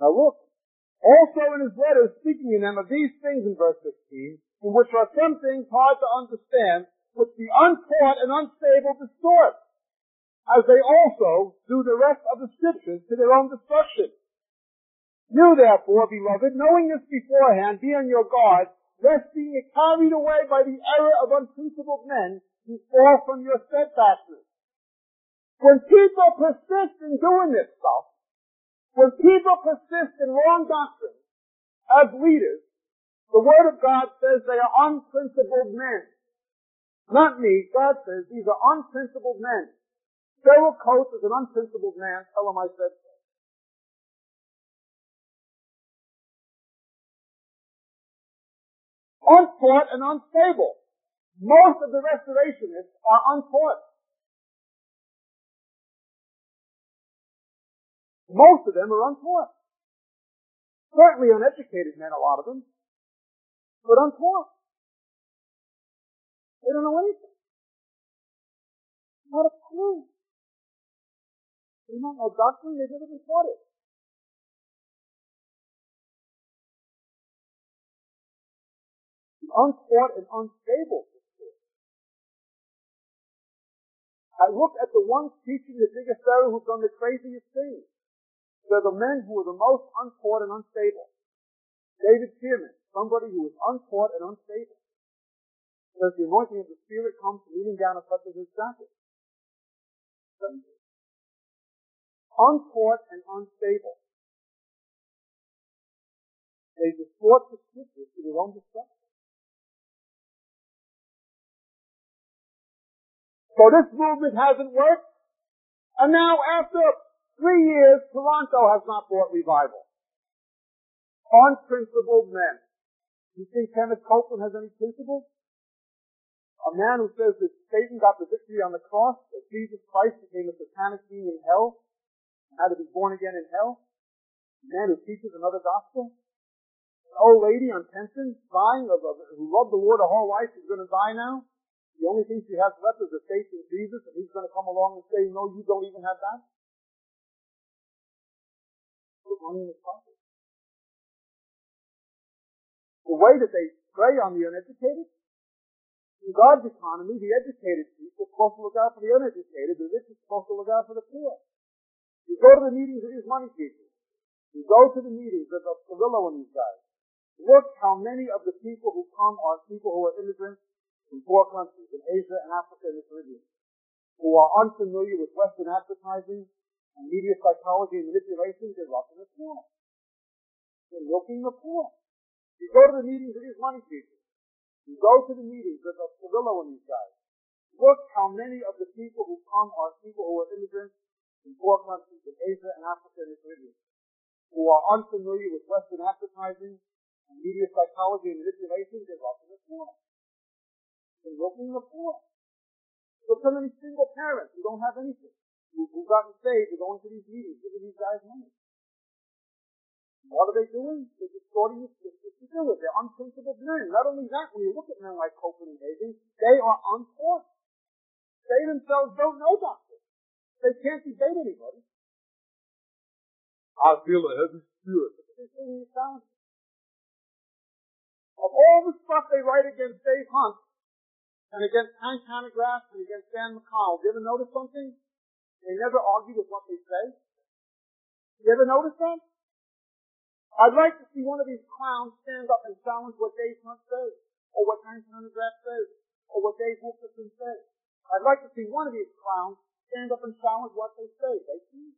B: Now look, also in his letters speaking in them of these things in verse 15, in which are some things hard to understand, which the untaught and unstable distort, as they also do the rest of the scriptures to their own destruction. You therefore, beloved, knowing this beforehand, be on your guard, lest being carried away by the error of unprincipled men, you fall from your steadfastness. When people persist in doing this stuff, when people persist in wrong doctrine as leaders, the Word of God says they are unprincipled men. Not me. God says these are unprincipled men. Cyril Coates is an unprincipled man. Tell him I said so. Untaught and unstable. Most of the restorationists are untaught. Most of them are untaught. Certainly uneducated men, a lot of them, but untaught. They don't know anything. Not a clue. They don't know doctrine, they've never been taught it. Untaught and unstable. I look at the ones teaching the biggest error who've done the craziest things. They're the men who are the most untaught and unstable. David Searman, somebody who is untaught and unstable. Says the anointing of the Spirit comes leaning down a touch of his jacket. Untaught and unstable. They distort the scriptures to their own destruction. So this movement hasn't worked. And now after three years, Toronto has not brought revival. Unprincipled men. Do you think Kenneth Copeland has any principles? A man who says that Satan got the victory on the cross, that Jesus Christ became a satanic being in hell, and had to be born again in hell. A man who teaches another gospel. An old lady on pension, dying, of, of, who loved the Lord her whole life, is going to die now. The only thing she has left is a faith in Jesus, and he's going to come along and say, no, you don't even have that put money in his pocket. The way that they prey on the uneducated, in God's economy, the educated people are supposed to look out for the uneducated, the rich are supposed to look out for the poor. You go to the meetings of these money people. You go to the meetings of, of Cerullo and these guys. Look how many of the people who come are people who are immigrants from poor countries, in Asia and Africa and the Caribbean, who are unfamiliar with Western advertising, and media psychology and manipulation, they're roughing the poor. They're milking the poor. You go to the meetings of these money people. You go to the meetings of, Cerullo and these guys. Look how many of the people who come are people who are immigrants from poor countries in Asia and Africa and the Caribbean, who are unfamiliar with Western advertising and media psychology and manipulation, they're roughing the poor. They're the poor. Look how many single parents who don't have anything who, who gotten saved are going to these meetings, giving these guys money. What are they doing? They're distorting the scriptures to do it. They're unprincipled men. Not only that, when you look at men like Copeland and Hagin, they are untaught. They themselves don't know doctrine. They can't debate anybody. I feel a heavy spirit. Of all the stuff they write against Dave Hunt, and against Hank Hanegraaff, and against Dan McConnell, do you ever notice something? They never argue with what they say. You ever notice that? I'd like to see one of these clowns stand up and challenge what Dave Hunt says, or what Hank Hanegraaff says, or what Dave Wilkerson says. I'd like to see one of these clowns stand up and challenge what they say. They can't.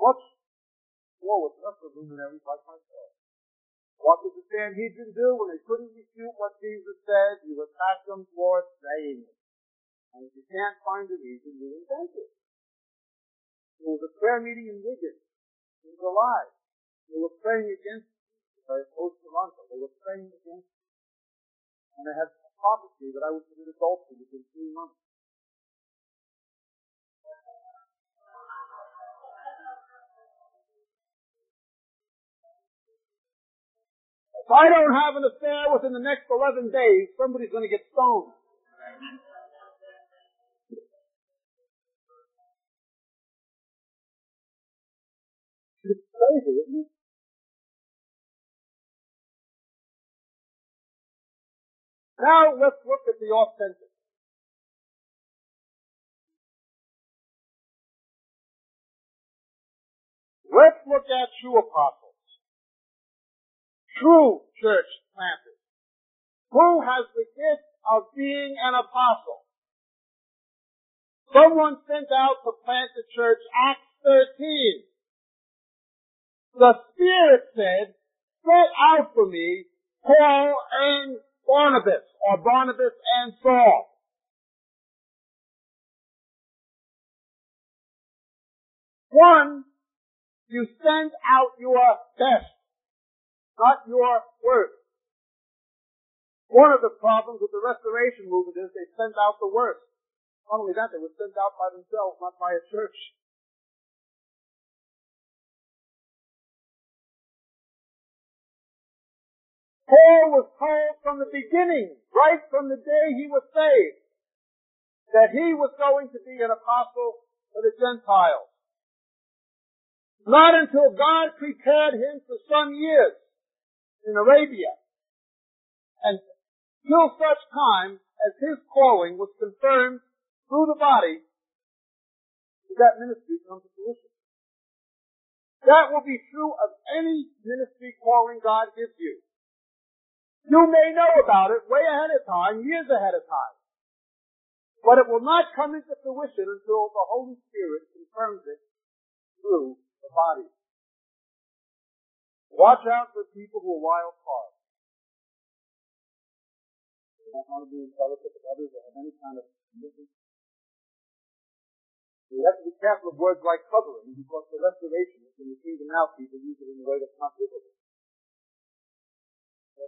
B: Watch with lesser luminaries like myself. What did the Sanhedrin do when they couldn't refute what Jesus said? You attack them for saying it. And if you can't find a reason, you invent it. There was a prayer meeting in Wigan in July. They were praying against by post Toronto. They were praying against me. and they had a prophecy that I would commit adultery within three months. If I don't have an affair within the next 11 days, somebody's going to get stoned. It's crazy, isn't it? Now let's look at the authentic. Let's look at true apostles. True church planters. Who has the gift of being an apostle? Someone sent out to plant the church, Acts 13. The Spirit said, set out for me Paul and Barnabas, or Barnabas and Saul. One, you send out your best, not your worst. One of the problems with the restoration movement is they send out the worst. Not only that, they were sent out by themselves, not by a church. Paul was told from the beginning, right from the day he was saved, that he was going to be an apostle for the Gentiles. Not until God prepared him for some years in Arabia and till such time as his calling was confirmed through the body that ministry come to fruition. That will be true of any ministry calling God gives you. You may know about it way ahead of time, years ahead of time. But it will not come into fruition until the Holy Spirit confirms it through the body. Watch out for people who are wild cards. They don't want to be in fellowship with others or have any kind of commitment. You have to be careful of words like covering because the restoration is in the kingdom now people use it in a way that's not biblical.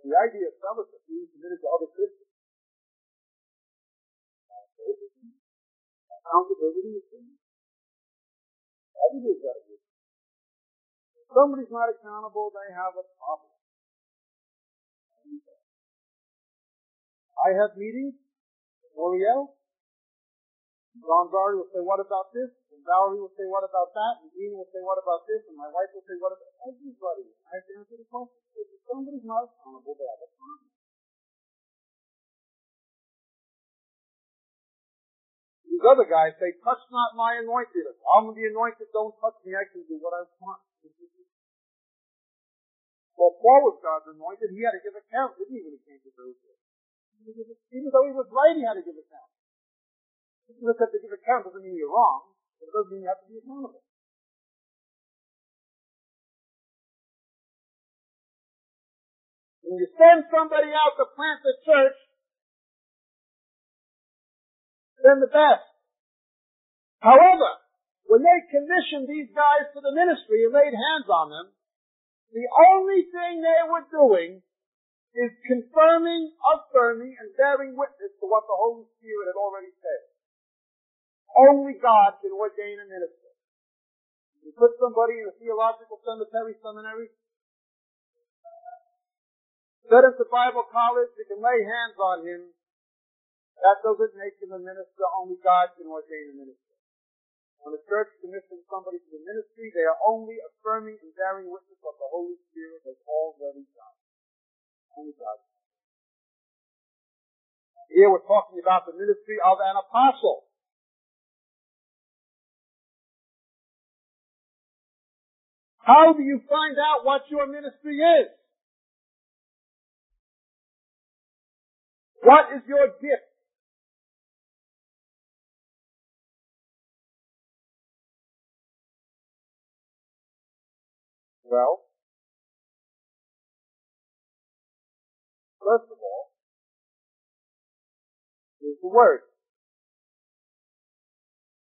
B: The idea of fellowship being committed to other Christians. Accountability is things. Everybody's got. Somebody's not accountable, they have a problem. I have meetings Moriel. John Valerie will say, what about this? And Valerie will say, what about that? And Dean will say, what about this? And my wife will say, what about everybody? I have to answer the question. If somebody's not accountable, they have a problem. These other guys say, touch not my anointed. If I'm the anointed, don't touch me. I can do what I want. Well, Paul was God's anointed. He had to give account, didn't he, when he came to Jerusalem? Even though he was right, he had to give account. Just because to give account doesn't mean you're wrong. It doesn't mean you have to be accountable. When you send somebody out to plant the church, then the best. However, when they commissioned these guys to the ministry and laid hands on them, the only thing they were doing is confirming, affirming, and bearing witness to what the Holy Spirit had already said. Only God can ordain a minister. You put somebody in a theological cemetery, seminary, set him to Bible college, you can lay hands on him. That doesn't make him a minister. Only God can ordain a minister. When a church commissions somebody to the ministry, they are only affirming and bearing witness what the Holy Spirit has already done. Only God. Here we're talking about the ministry of an apostle. How do you find out what your ministry is? What is your gift? Well, first of all, is the Word.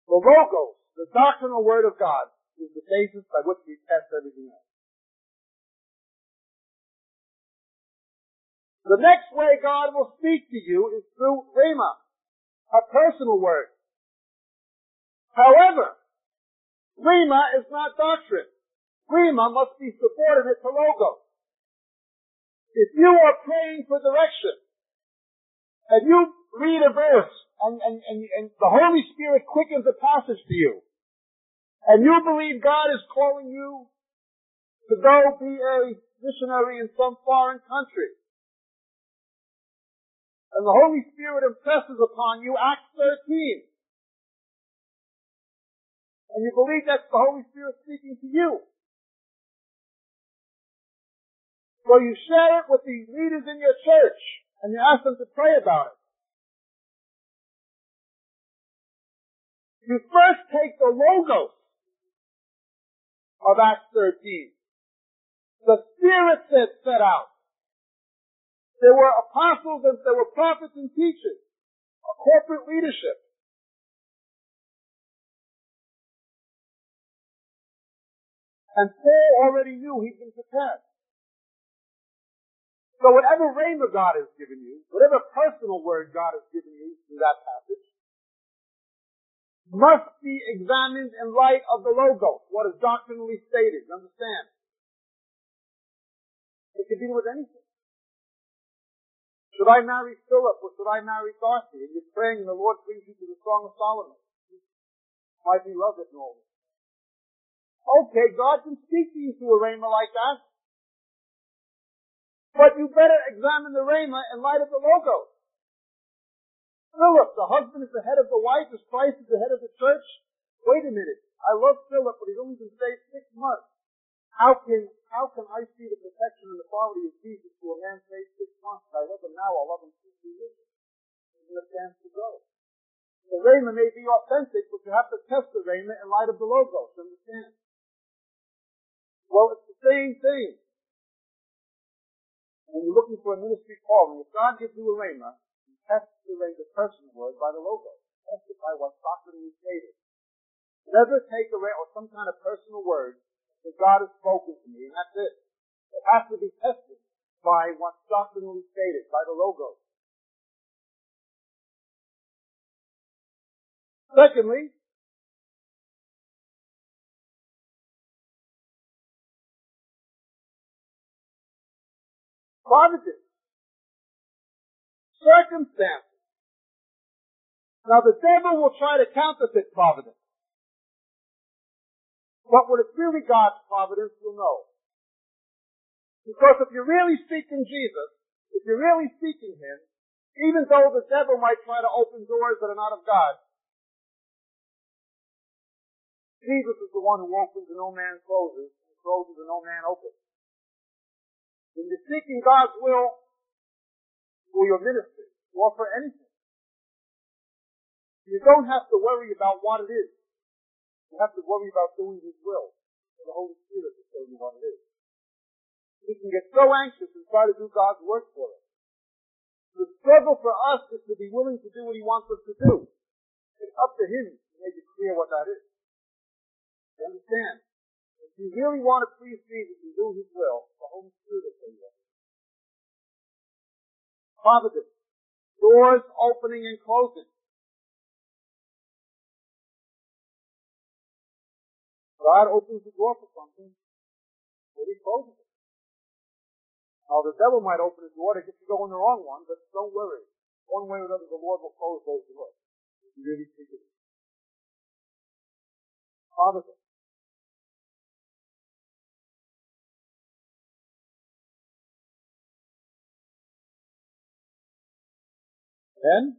B: The Logos, the doctrinal Word of God, is the basis by which we test everything else. The next way God will speak to you is through Rhema, a personal word. However, Rhema is not doctrine. Rhema must be subordinate to Logos. If you are praying for direction, and you read a verse, and, and, and, and the Holy Spirit quickens a passage to you, and you believe God is calling you to go be a missionary in some foreign country, and the Holy Spirit impresses upon you Acts 13. And you believe that's the Holy Spirit speaking to you. So you share it with the leaders in your church and you ask them to pray about it. You first take the logos of Acts 13. The Spirit said set out. There were apostles and there were prophets and teachers, a corporate leadership. And Paul already knew he'd been prepared. So whatever rhema God has given you, whatever personal word God has given you through that passage, must be examined in light of the logos, what is doctrinally stated. Understand? It could deal with anything. Should I marry Philip or should I marry Darcy? And you're praying and the Lord brings you to the Song of Solomon. Be it and all. Okay, God can speak to you through a rhema like that. But you better examine the rhema in light of the logos. Philip, the husband is the head of the wife, as Christ is the head of the church. Wait a minute. I love Philip, but he's only been saved six months. How can how can I see the protection and the quality of Jesus to a man saved six months? I love him now, I'll love him two years. There's no chance to go. The rhema may be authentic, but you have to test the rhema in light of the logos. Understand? Well, it's the same thing. When you're looking for a ministry calling, if God gives you a rhema, you test the rhema, the personal word by the logos. Test it by what doctrinally stated. Never take a rhema or some kind of personal word that God has spoken to me, and that's it. It has to be tested by what's doctrinally stated, by the logos. Secondly, providence, circumstances. Now the devil will try to counterfeit providence. But when it's really God's providence, you'll know. Because if you're really seeking Jesus, if you're really seeking Him, even though the devil might try to open doors that are not of God, Jesus is the one who opens and no man closes, and closes and no man opens. When you're seeking God's will for your ministry, or for anything, you don't have to worry about what it is. You have to worry about doing His will. And the Holy Spirit will tell you what it is. We can get so anxious and try to do God's work for us. The struggle for us is to be willing to do what He wants us to do. It's up to Him to make it clear what that is. You understand? If you really want to please Jesus and do His will, the Holy Spirit will tell you. Providence. Doors opening and closing. God opens the door for something, but he closes it. Now the devil might open the door to get you going the wrong one, but don't worry. One way or another, the Lord will close those doors. If you really seek it. Father, Then,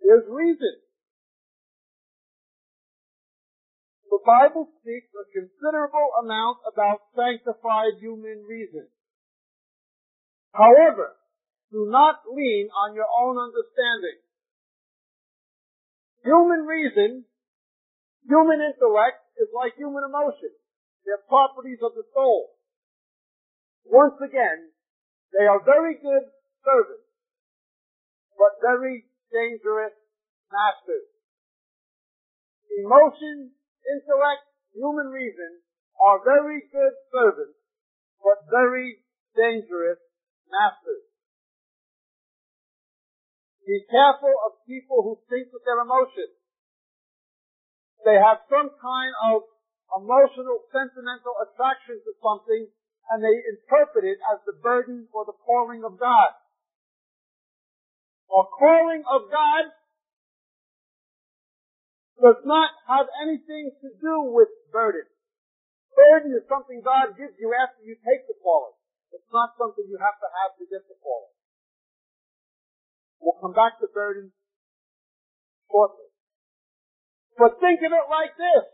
B: there's reason. The Bible speaks a considerable amount about sanctified human reason. However, do not lean on your own understanding. Human reason, human intellect, is like human emotion. They're properties of the soul. Once again, they are very good servants, but very dangerous masters. Emotion, intellect, human reason are very good servants, but very dangerous masters. Be careful of people who think with their emotions. They have some kind of emotional, sentimental attraction to something, and they interpret it as the burden or the calling of God. A calling of God does not have anything to do with burden. Burden is something God gives you after you take the calling. It's not something you have to have to get the calling. We'll come back to burden shortly. But think of it like this.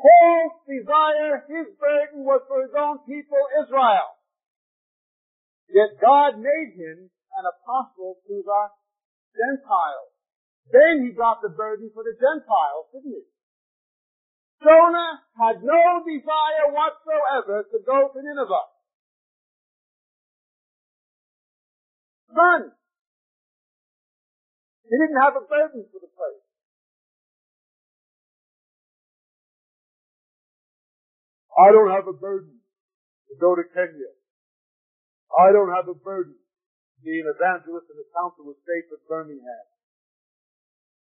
B: Paul's desire, his burden was for his own people, Israel. Yet God made him an apostle to the Gentiles. Then he got the burden for the Gentiles, didn't he? Jonah had no desire whatsoever to go to Nineveh. None. He didn't have a burden for the place. I don't have a burden to go to Kenya. I don't have a burden to be an evangelist in the Council of State of Birmingham.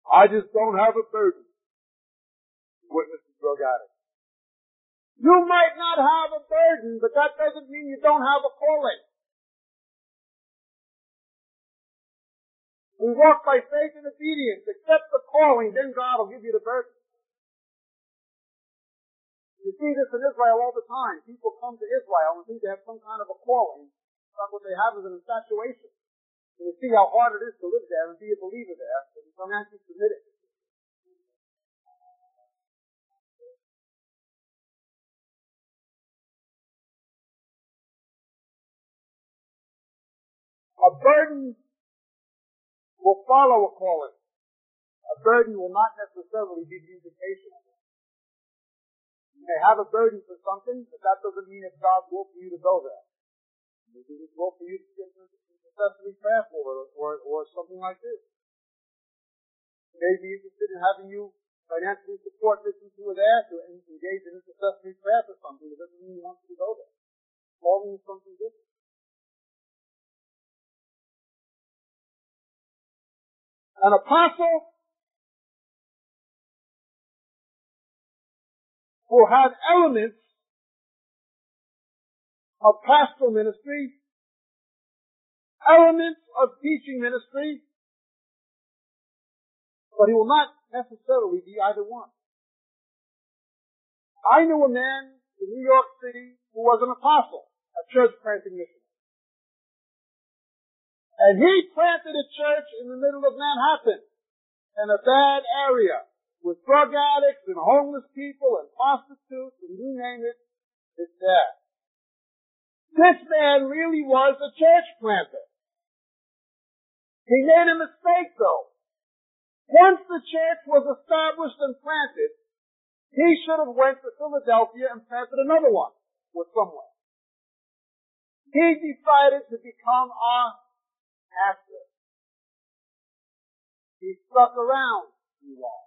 B: I just don't have a burden to witness drug addicts. You might not have a burden, but that doesn't mean you don't have a calling. We walk by faith and obedience. Accept the calling, then God will give you the burden. You see this in Israel all the time. People come to Israel and think they have some kind of a calling. But what they have is an infatuation. And you see how hard it is to live there and be a believer there. And you don't actually submit it. A burden will follow a calling. A burden will not necessarily be the invitation. You may have a burden for something, but that doesn't mean it's God's will for you to go there. Maybe it's will for you to get necessary prayer for it, or, or something like this. He may be interested in having you financially support missions who are there to engage in intercessory prayer for something. It doesn't mean you to go there. Calling is something different. An apostle will have elements of pastoral ministry, elements of teaching ministry, but he will not necessarily be either one. I knew a man in New York City who was an apostle, a church planting missionary. And he planted a church in the middle of Manhattan, in a bad area, with drug addicts and homeless people and prostitutes and you name it, it's there. This man really was a church planter. He made a mistake though. Once the church was established and planted, he should have went to Philadelphia and planted another one with someone. He decided to become a after. He stuck around too long.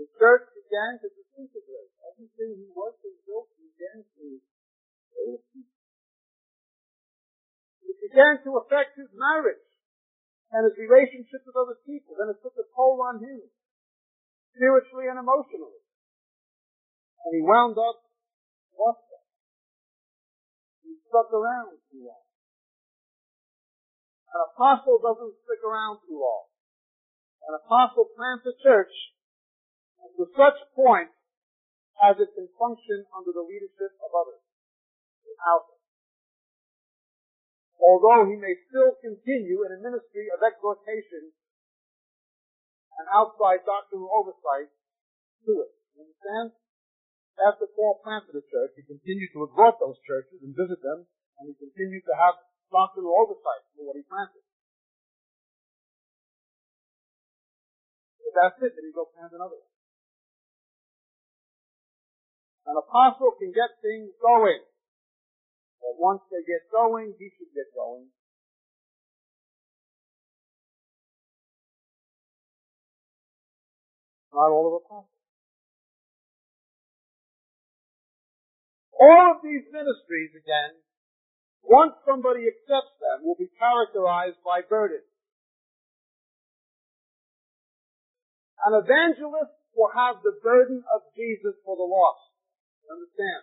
B: The church began to disintegrate. Everything he was and built It began to affect his marriage and his relationship with other people. Then it took a toll on him, spiritually and emotionally. And he wound up lost. He stuck around too long. An apostle doesn't stick around too long. An apostle plants a church to such point as it can function under the leadership of others without it. Although he may still continue in a ministry of exhortation and outside doctrinal oversight to it. You understand? After Paul planted a church, he continued to exhort those churches and visit them, and he continued to have doctrinal oversight for what he planted. that's it. Then he go plant another one. An apostle can get things going. But once they get going, he should get going. Not all of apostles. All of these ministries, again, once somebody accepts them, will be characterized by burden. An evangelist will have the burden of Jesus for the lost. Understand?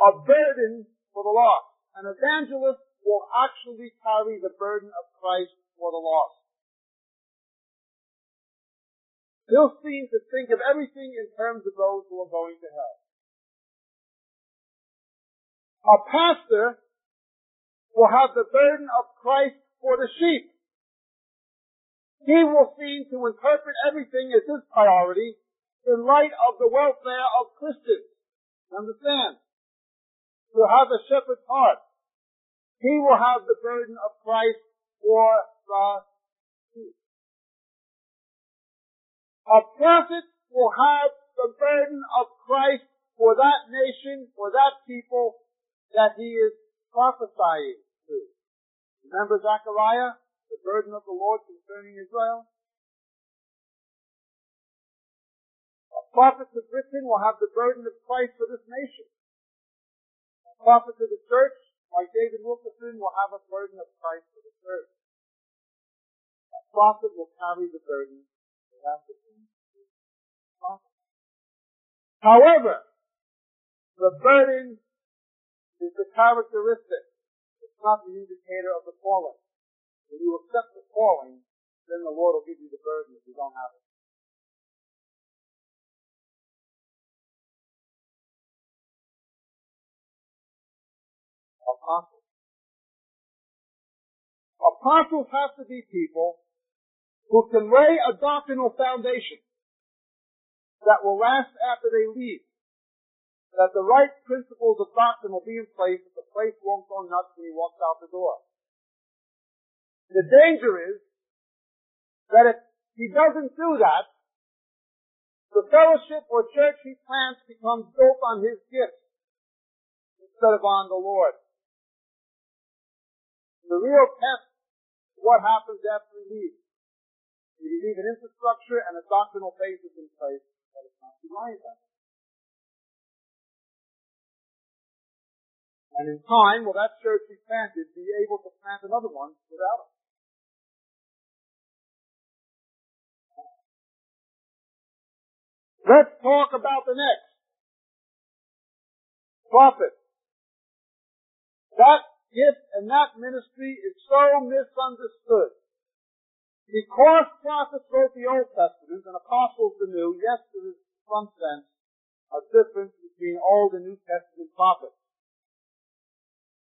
B: A burden for the lost. An evangelist will actually carry the burden of Christ for the lost. He'll seem to think of everything in terms of those who are going to hell. A pastor will have the burden of Christ for the sheep. He will seem to interpret everything as his priority in light of the welfare of Christians. Understand? To have a shepherd's heart. He will have the burden of Christ for the sheep. A prophet will have the burden of Christ for that nation, for that people, that he is prophesying to. Remember Zechariah, the burden of the Lord concerning Israel? A prophet to Britain will have the burden of Christ for this nation. A prophet to the church, like David Wilkerson, will have a burden of Christ for the church. A prophet will carry the burden of that However, the burden is the characteristic. It's not the indicator of the calling. When you accept the calling, then the Lord will give you the burden if you don't have it. Apostles. Apostles have to be people who can lay a doctrinal foundation that will last after they leave that the right principles of doctrine will be in place, that the place won't go nuts when he walks out the door. The danger is that if he doesn't do that, the fellowship or church he plants becomes built on his gifts instead of on the Lord. The real test is what happens after he leaves. You leave an infrastructure and a doctrinal basis in place that is not reliant on. And in time, will that church be planted be able to plant another one without us? Let's talk about the next. Prophet. That gift and that ministry is so misunderstood. Because prophets wrote the Old Testament and apostles the New, yes, there is some sense a difference between Old and New Testament prophets.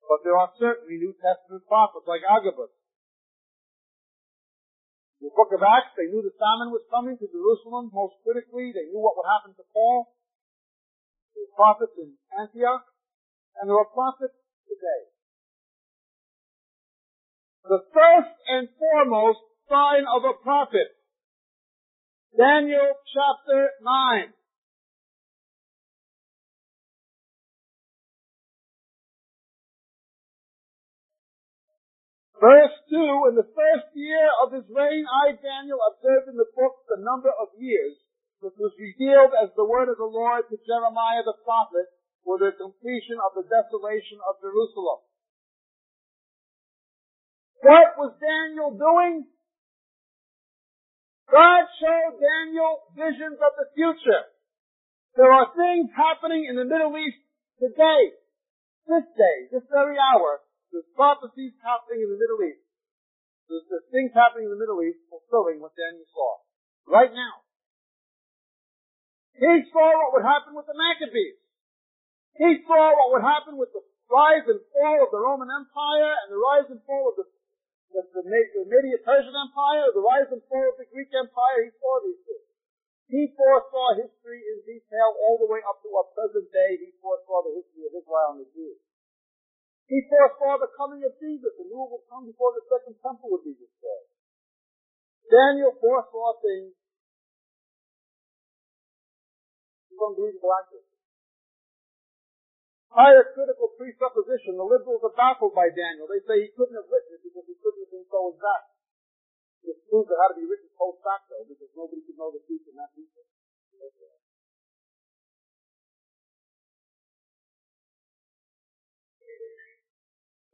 B: But there are certainly New Testament prophets like Agabus. In the book of Acts, they knew the famine was coming to Jerusalem most critically. They knew what would happen to Paul. There were prophets in Antioch, and there are prophets today. The first and foremost sign of a prophet. Daniel chapter 9. Verse 2, in the first year of his reign, I, Daniel, observed in the book the number of years which was revealed as the word of the Lord to Jeremiah the prophet for the completion of the desolation of Jerusalem. What was Daniel doing? God showed Daniel visions of the future. There are things happening in the Middle East today, this day, this very hour, there's prophecies happening in the Middle East. There's, there's things happening in the Middle East fulfilling what Daniel saw. Right now. He saw what would happen with the Maccabees. He saw what would happen with the rise and fall of the Roman Empire and the rise and fall of the, the, the, the Medo-Persian Empire, the rise and fall of the Greek Empire. He saw these things. He foresaw history in detail all the way up to our present day. He foresaw the history of Israel and the Jews. He foresaw the coming of Jesus and who will come before the second temple would be destroyed. Daniel foresaw things with unbelievable accuracy. Higher critical presupposition, the liberals are baffled by Daniel. They say he couldn't have written it because he couldn't have been so exact. It proves it had to be written post facto because nobody could know the future in that future.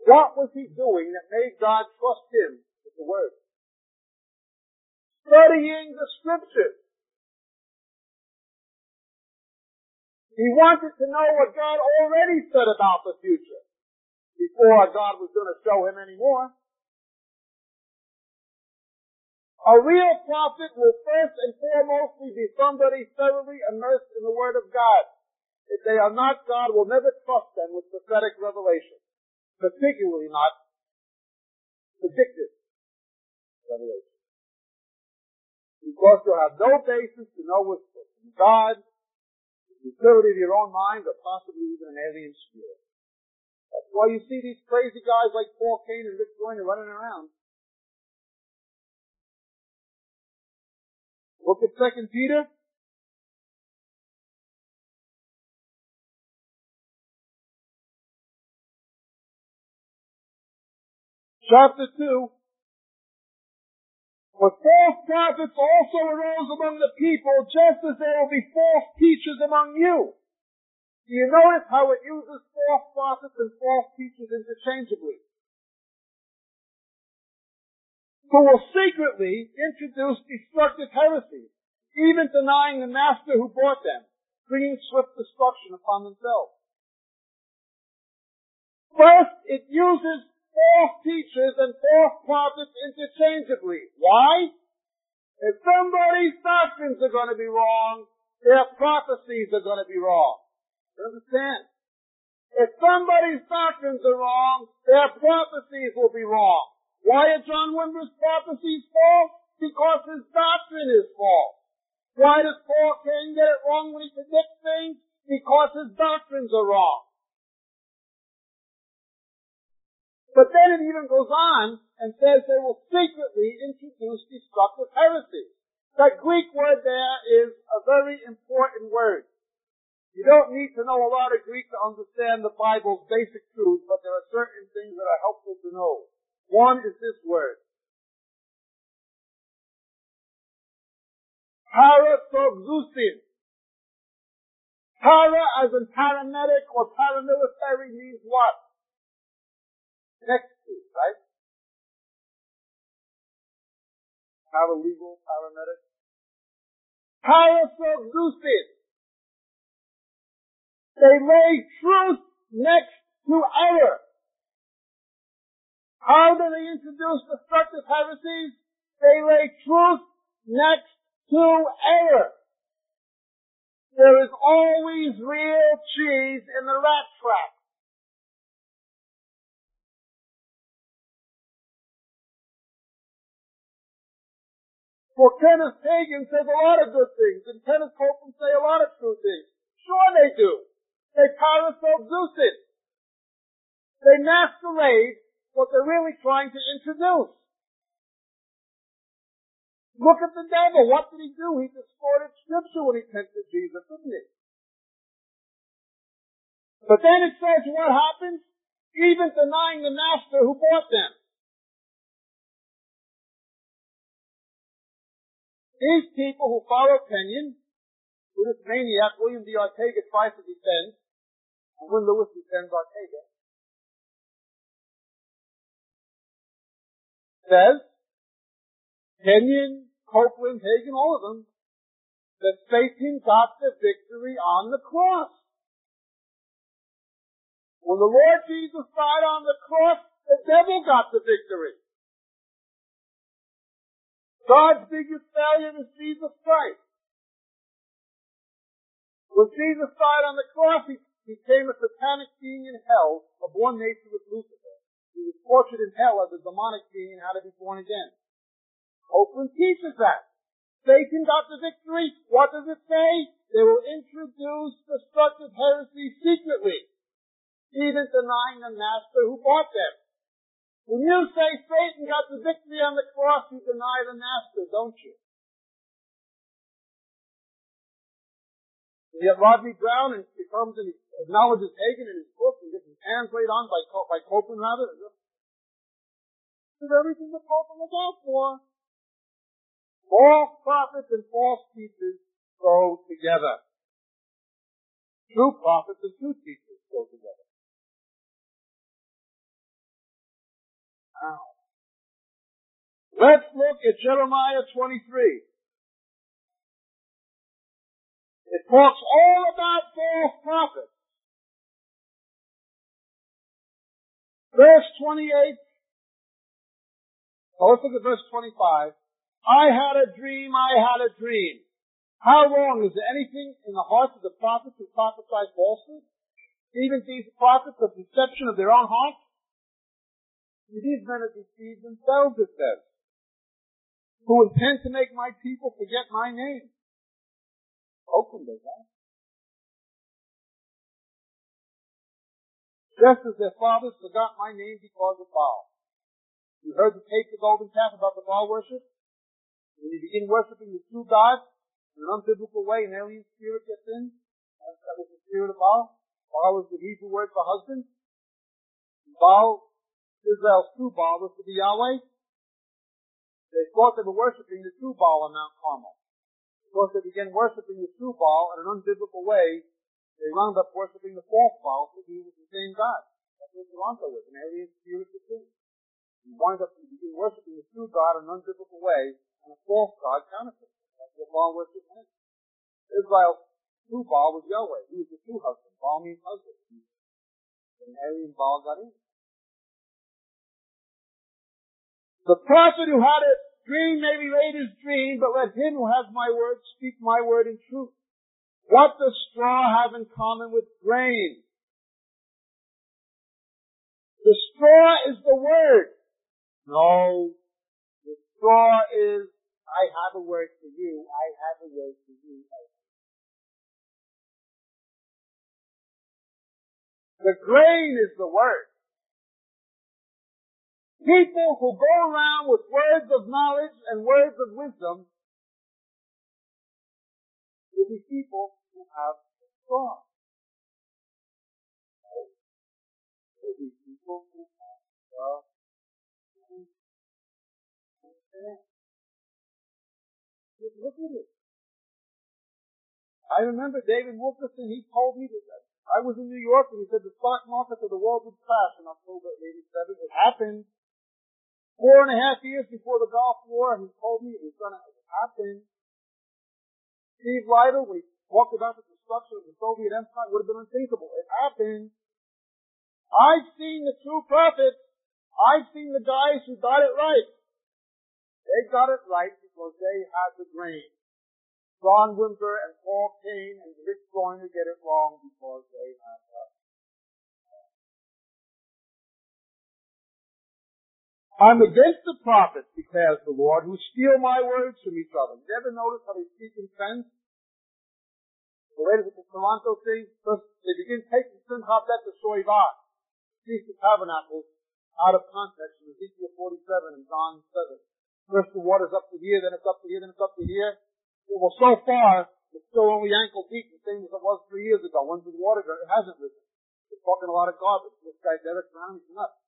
B: What was he doing that made God trust him with the word? Studying the scriptures. He wanted to know what God already said about the future before God was going to show him any more. A real prophet will first and foremostly be somebody thoroughly immersed in the Word of God. If they are not, God will never trust them with prophetic revelation particularly not predictive revelation. Because you have no basis to know what's from God, utility of your own mind, or possibly even an alien spirit. That's why you see these crazy guys like Paul Cain and Rick Joyner running around. Look at Second Peter chapter 2, for false prophets also arose among the people, just as there will be false teachers among you. Do you notice how it uses false prophets and false teachers interchangeably? Who will secretly introduce destructive heresies, even denying the master who bought them, bringing swift destruction upon themselves. First, it uses false teachers and false prophets interchangeably. Why? If somebody's doctrines are going to be wrong, their prophecies are going to be wrong. You understand? If somebody's doctrines are wrong, their prophecies will be wrong. Why are John Wimber's prophecies false? Because his doctrine is false. Why does Paul Cain get it wrong when he predicts things? Because his doctrines are wrong. But then it even goes on and says they will secretly introduce destructive heresies. That Greek word there is a very important word. You don't need to know a lot of Greek to understand the Bible's basic truth, but there are certain things that are helpful to know. One is this word. Parasoxusin. Para as in paramedic or paramilitary means what? Next to, right? Paralegal, paramedic. Parasoxusis. They lay truth next to error. How do they introduce destructive heresies? They lay truth next to error. There is always real cheese in the rat trap. For Kenneth Hagin says a lot of good things, and Kenneth Copeland say a lot of true things. Sure they do. They parasoxusis it. They masquerade what they're really trying to introduce. Look at the devil. What did he do? He distorted scripture when he tempted Jesus, didn't he? But then it says what happens? Even denying the master who bought them. These people who follow Kenyon, who this maniac William De Arteaga tries to defend, and when Lewis defends Arteaga, says, Kenyon, Copeland, Hagin, all of them, that Satan got the victory on the cross. When the Lord Jesus died on the cross, the devil got the victory. God's biggest failure is Jesus Christ. When Jesus died on the cross, he became a satanic being in hell of one nature with Lucifer. He was tortured in hell as a demonic being had to be born again. Copeland teaches that. Satan got the victory. What does it say? They will introduce destructive heresy secretly, even denying the master who bought them. When you say Satan got the victory on the cross, you deny the master, don't you? Yet Rodney Browne and he comes and acknowledges Hagin in his book and gets his hands laid on by, by Copeland rather. This is everything that Copeland was out for. False prophets and false teachers go together. True prophets and true teachers go together. Now, let's look at Jeremiah 23. It talks all about false prophets. Verse 28. Oh, let's look at verse 25. I had a dream, I had a dream. How long? Is there anything in the hearts of the prophets who prophesy falsely? Even these prophets of deception of their own hearts? These men have deceived themselves, it says, who intend to make my people forget my name. Oakland does that. Just as their fathers forgot my name because of Baal. You heard the tape the golden calf about the Baal worship? When you begin worshiping the true God in an unbiblical way, an alien spirit gets in. That was the spirit of Baal. Baal was the Hebrew word for husband. Baal, Israel's true Baal was to be Yahweh. They thought they were worshiping the true Baal on Mount Carmel. Because they began worshiping the true Baal in an unbiblical way, they wound up worshiping the false Baal because he was the same God. That's what Toronto was, an alien spirit of truth. You wind up begin worshiping the true God in an unbiblical way and a false God counterfeit. That's what Baal worship is. Israel's true Baal was Yahweh. He was the true husband. Baal means husband. And alien Baal got in. The prophet who had a dream may relate his dream, but let him who has my word speak my word in truth. What does straw have in common with grain? The straw is the word. No. The straw is, I have a word for you, I have a word for you. The grain is the word. People who go around with words of knowledge and words of wisdom will be people who have straw. Will be people who have straw. Look at it. I remember David Wilkerson, he told me that I was in New York and he said the stock market of the world would crash in October 87. It happened four and a half years before the Gulf War, he told me it was going to happen. Steve Lightle, we talked about the destruction of the Soviet Empire, would have been unthinkable. It happened. I've seen the true prophets. I've seen the guys who got it right. They got it right because they had the grain. John Wimber and Paul Cain and Rick Joyner get it wrong because they had the I'm against the prophets, declares the Lord, who steal my words from each other. You ever notice how they speak in sense? The ladies at the Toronto thing, first they begin taking Simchat Bet to Shoivah, Feast of Tabernacles, out of context in Ezekiel 47 and John 7. First the water's up to here, then it's up to here, then it's up to here. Well, so far, it's still only ankle deep, the same as it was three years ago. When's the water? It hasn't risen. They're talking a lot of garbage. This guy Derek Brown, he's nuts.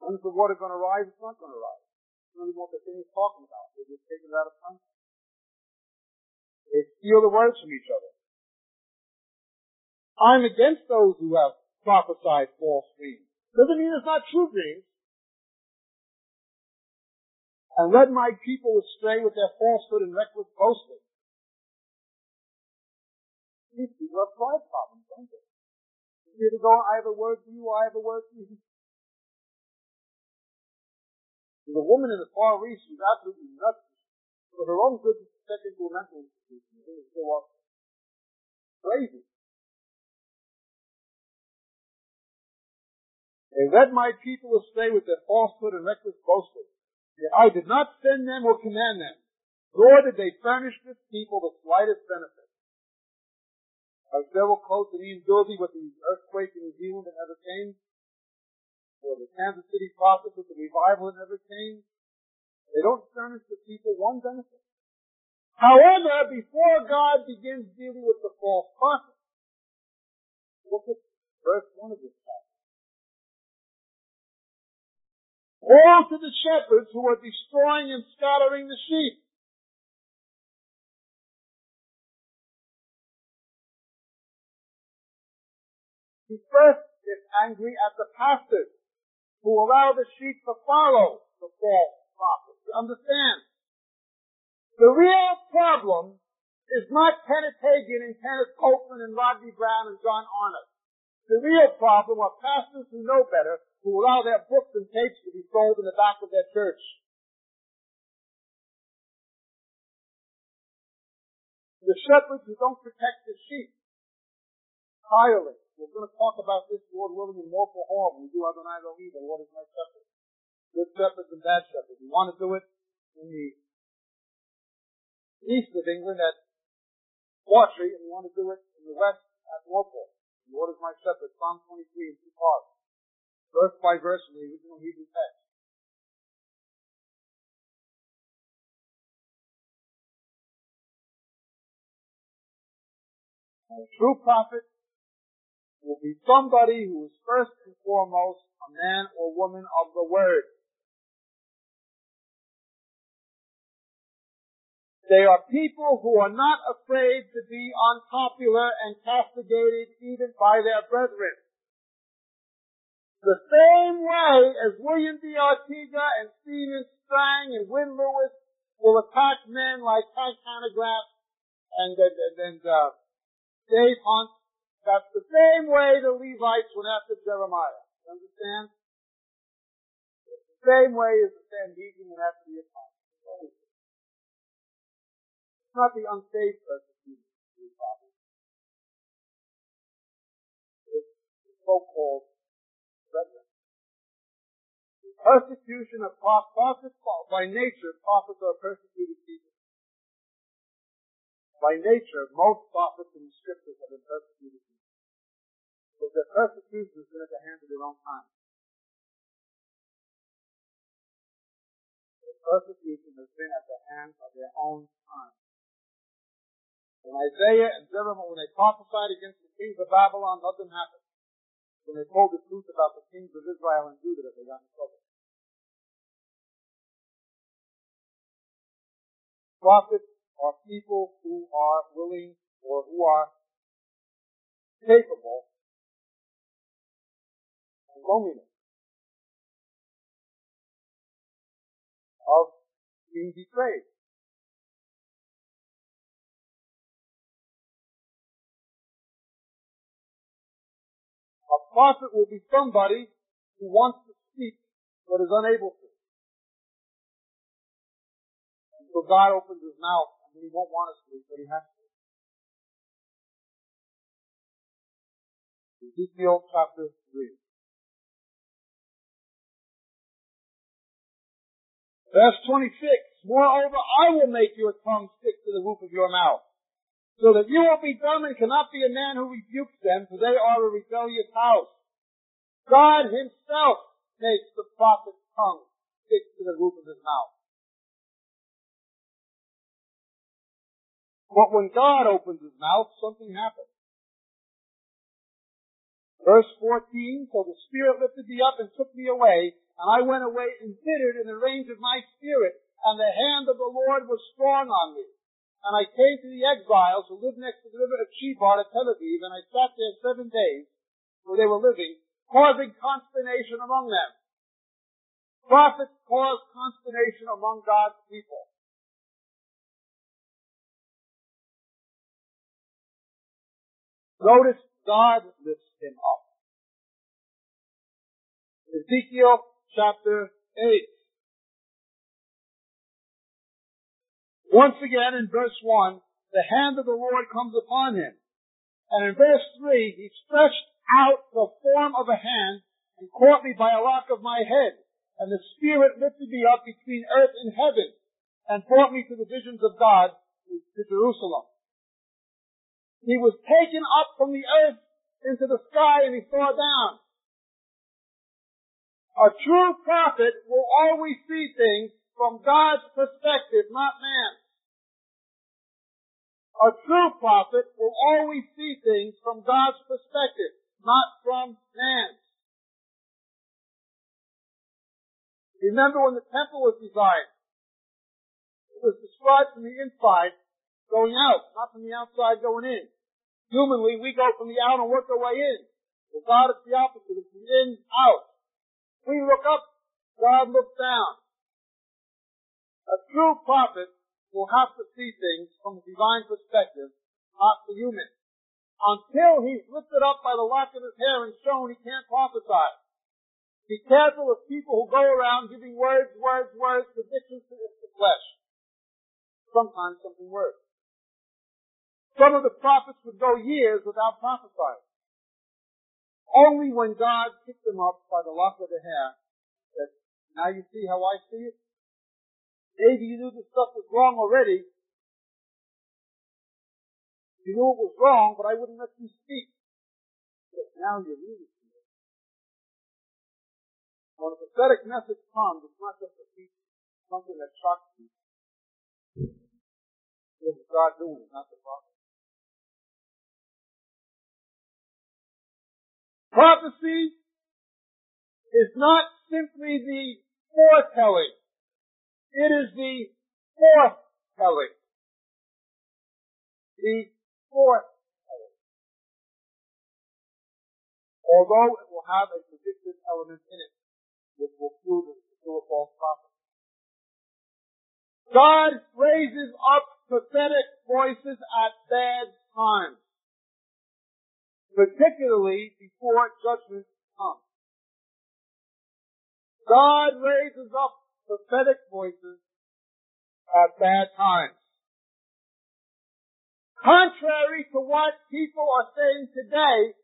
B: When's the water going to rise? It's not going to rise. It's not even what the thing is talking about. They're just taking it out of context. They steal the words from each other. I'm against those who have prophesied false dreams. Doesn't mean it's not true dreams. And led my people astray with their falsehood and reckless boasting. These people have pride problems, don't they? You to go, I have a word for you, I have a word for you. The woman in the Far East was absolutely nuts. For her own good to step into a mental institution. It was so crazy. They led my people astray with their falsehood and reckless boasting. Yet I did not send them or command them, nor did they furnish this people the slightest benefit. As Beryl quotes in Ian Durbey with the earthquake in New Zealand that never came, the Kansas City prophets with the revival never came. They don't furnish the people one benefit. However, before God begins dealing with the false prophets, look at verse 1 of this passage. Woe to the shepherds who are destroying and scattering the sheep. He first gets angry at the pastors who allow the sheep to follow the false prophets. You understand? The real problem is not Kenneth Hagin and Kenneth Copeland and Rodney Browne and John Arnott. The real problem are pastors who know better, who allow their books and tapes to be sold in the back of their church. The shepherds who don't protect the sheep. Tireless. We're going to talk about this, Lord willing, in Morphle Hall when we do Adonai Elohim, the Lord is my shepherd. Good shepherds and bad shepherds. We want to do it in the east of England at Bawtry, and we want to do it in the west at Morphle. The Lord is my shepherd, Psalm 23 in two parts. Verse by verse in the original Hebrew text. A true prophet will be somebody who is first and foremost a man or woman of the word. They are people who are not afraid to be unpopular and castigated even by their brethren. The same way as William De Arteaga and Stephen Strang and Win Lewis will attack men like Hanegraaff and, and, and, and uh, Dave Hunt that's the same way the Levites went after Jeremiah. You understand? It's the same way as the Sanhedrin went after the apostles. It's not the unsaved persecution the problem. It's the so-called brethren. The persecution of prophets, by nature, prophets are persecuted people. By nature, most prophets in the scriptures have been persecuted people. But the persecution has been at the hands of their own time. The persecution has been at the hands of their own time. When Isaiah and Jeremiah, when they prophesied against the kings of Babylon, nothing happened. When they told the truth about the kings of Israel and Judah, they got in trouble. Prophets are people who are willing or who are capable loneliness, of being betrayed. A prophet will be somebody who wants to speak but is unable to. so God opens his mouth and he won't want us to, but he has to. Ezekiel chapter 3. Verse 26, Moreover, I will make your tongue stick to the roof of your mouth, so that you will be dumb and cannot be a man who rebukes them, for they are a rebellious house. God himself makes the prophet's tongue stick to the roof of his mouth. But when God opens his mouth, something happens. Verse 14, so the Spirit lifted me up and took me away, and I went away embittered in the range of my spirit, and the hand of the Lord was strong on me. And I came to the exiles who lived next to the river of Chebar at Tel Aviv, and I sat there seven days, where they were living, causing consternation among them. Prophets cause consternation among God's people. Notice God lifts him up. Ezekiel chapter 8. Once again in verse 1, the hand of the Lord comes upon him. And in verse 3, he stretched out the form of a hand and caught me by a lock of my head. And the Spirit lifted me up between earth and heaven and brought me to the visions of God to Jerusalem. He was taken up from the earth into the sky and he saw down. A true prophet will always see things from God's perspective, not man's. A true prophet will always see things from God's perspective, not from man's. Remember when the temple was designed, it was described from the inside going out, not from the outside going in. Humanly, we go from the out and work our way in. Well, God is the opposite. It's the in, out. We look up, God looks down. A true prophet will have to see things from a divine perspective, not the human. Until he's lifted up by the lock of his hair and shown he can't prophesy. Be careful of people who go around giving words, words, words, predictions to the flesh. Sometimes something worse. Some of the prophets would go years without prophesying. Only when God picked them up by the lock of the hair that now you see how I see it? Maybe you knew this stuff was wrong already. You knew it was wrong, but I wouldn't let you speak. But now you really see. When a prophetic message comes, it's not just a piece, something that shocks you. It's God doing it, not the prophet. Prophecy is not simply the foretelling. It is the foretelling. The foretelling. Although it will have a predictive element in it, which will prove it to a false prophet. God raises up prophetic voices at bad times particularly before judgment comes. God raises up prophetic voices at bad times. Contrary to what people are saying today,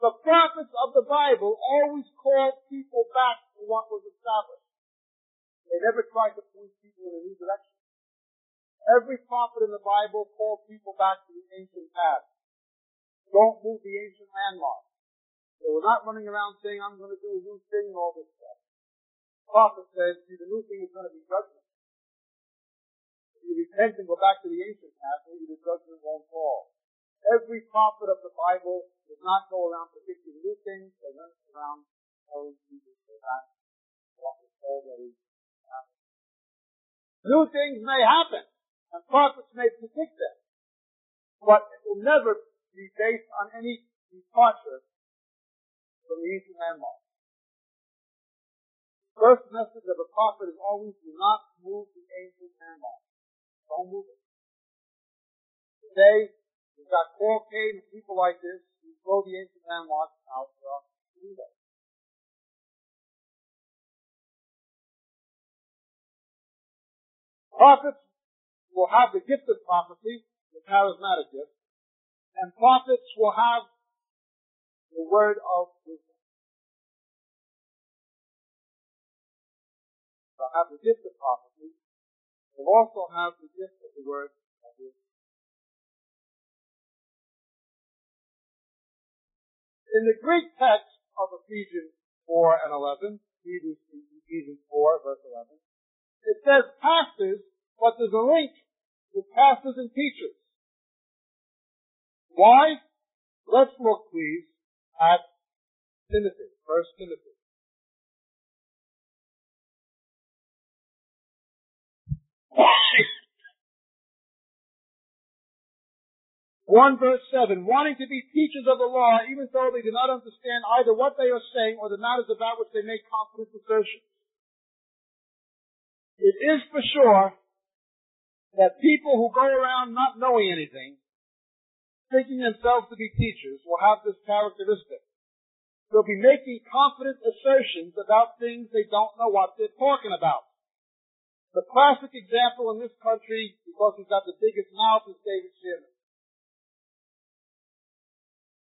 B: the prophets of the Bible always called people back to what was established. They never tried to point people in a new direction. Every prophet in the Bible called people back to the ancient path. Don't move the ancient landmark. we're not running around saying, I'm going to do a new thing and all this stuff. The prophet says, see, the new thing is going to be judgment. If you repent and go back to the ancient path, maybe the judgment won't fall. Every prophet of the Bible does not go around predicting new things. They run around telling people that what was already happened. New things may happen, and prophets may predict them, but it will never be based on any departure from the ancient landmark. The first message of a prophet is always do not move the ancient landmark. Don't move it. Today, we've got Paul Cain and people like this who throw the ancient landmark out for us to do that. Prophets will have the gift of prophecy, the charismatic gift, and prophets will have the word of wisdom. They'll have the gift of prophecy. They'll also have the gift of the word of wisdom. In the Greek text of Ephesians 4 and 11, Ephesians 4 verse 11, it says pastors, but there's a link with pastors and teachers. Why? Let's look, please, at Timothy, First Timothy. One verse seven, wanting to be teachers of the law, even though they do not understand either what they are saying or the matters about which they make confident assertions. It is for sure that people who go around not knowing anything thinking themselves to be teachers will have this characteristic. They'll be making confident assertions about things they don't know what they're talking about. The classic example in this country, because he's got the biggest mouth, is David Sherman.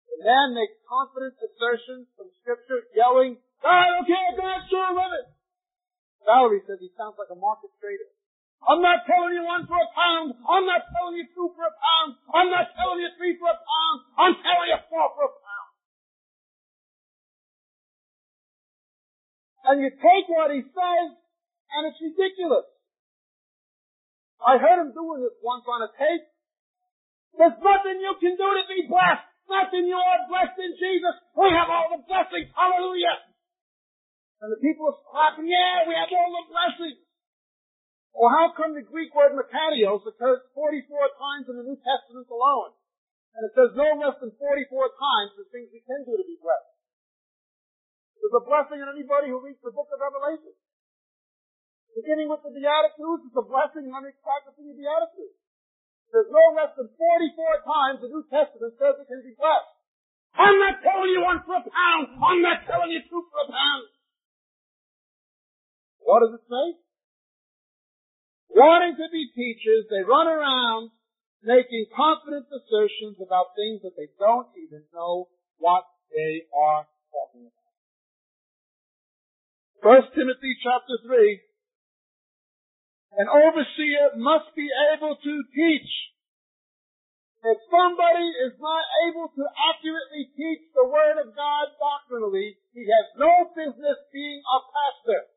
B: The man makes confident assertions from scripture, yelling, I don't care, God's true, love it. Valerie says he sounds like a market trader. I'm not telling you one for a pound. I'm not telling you two for a pound. I'm not telling you three for a pound. I'm telling you four for a pound. and you take what he says, and it's ridiculous. I heard him doing this once on a tape. There's nothing you can do to be blessed. Nothing you are blessed in Jesus. We have all the blessings. Hallelujah. And the people are clapping, yeah, we have all the blessings. Well, how come the Greek word makarios occurs 44 times in the New Testament alone? And it says no less than 44 times the things we can do to be blessed. There's a blessing on anybody who reads the book of Revelation. Beginning with the Beatitudes, it's a blessing on practicing the Beatitudes. There's no less than 44 times the New Testament says it can be blessed. I'm not telling you one for a pound. I'm not telling you two for a pound. What does it say? Wanting to be teachers, they run around making confident assertions about things that they don't even know what they are talking about. First Timothy chapter 3. An overseer must be able to teach. If somebody is not able to accurately teach the Word of God doctrinally, he has no business being a pastor.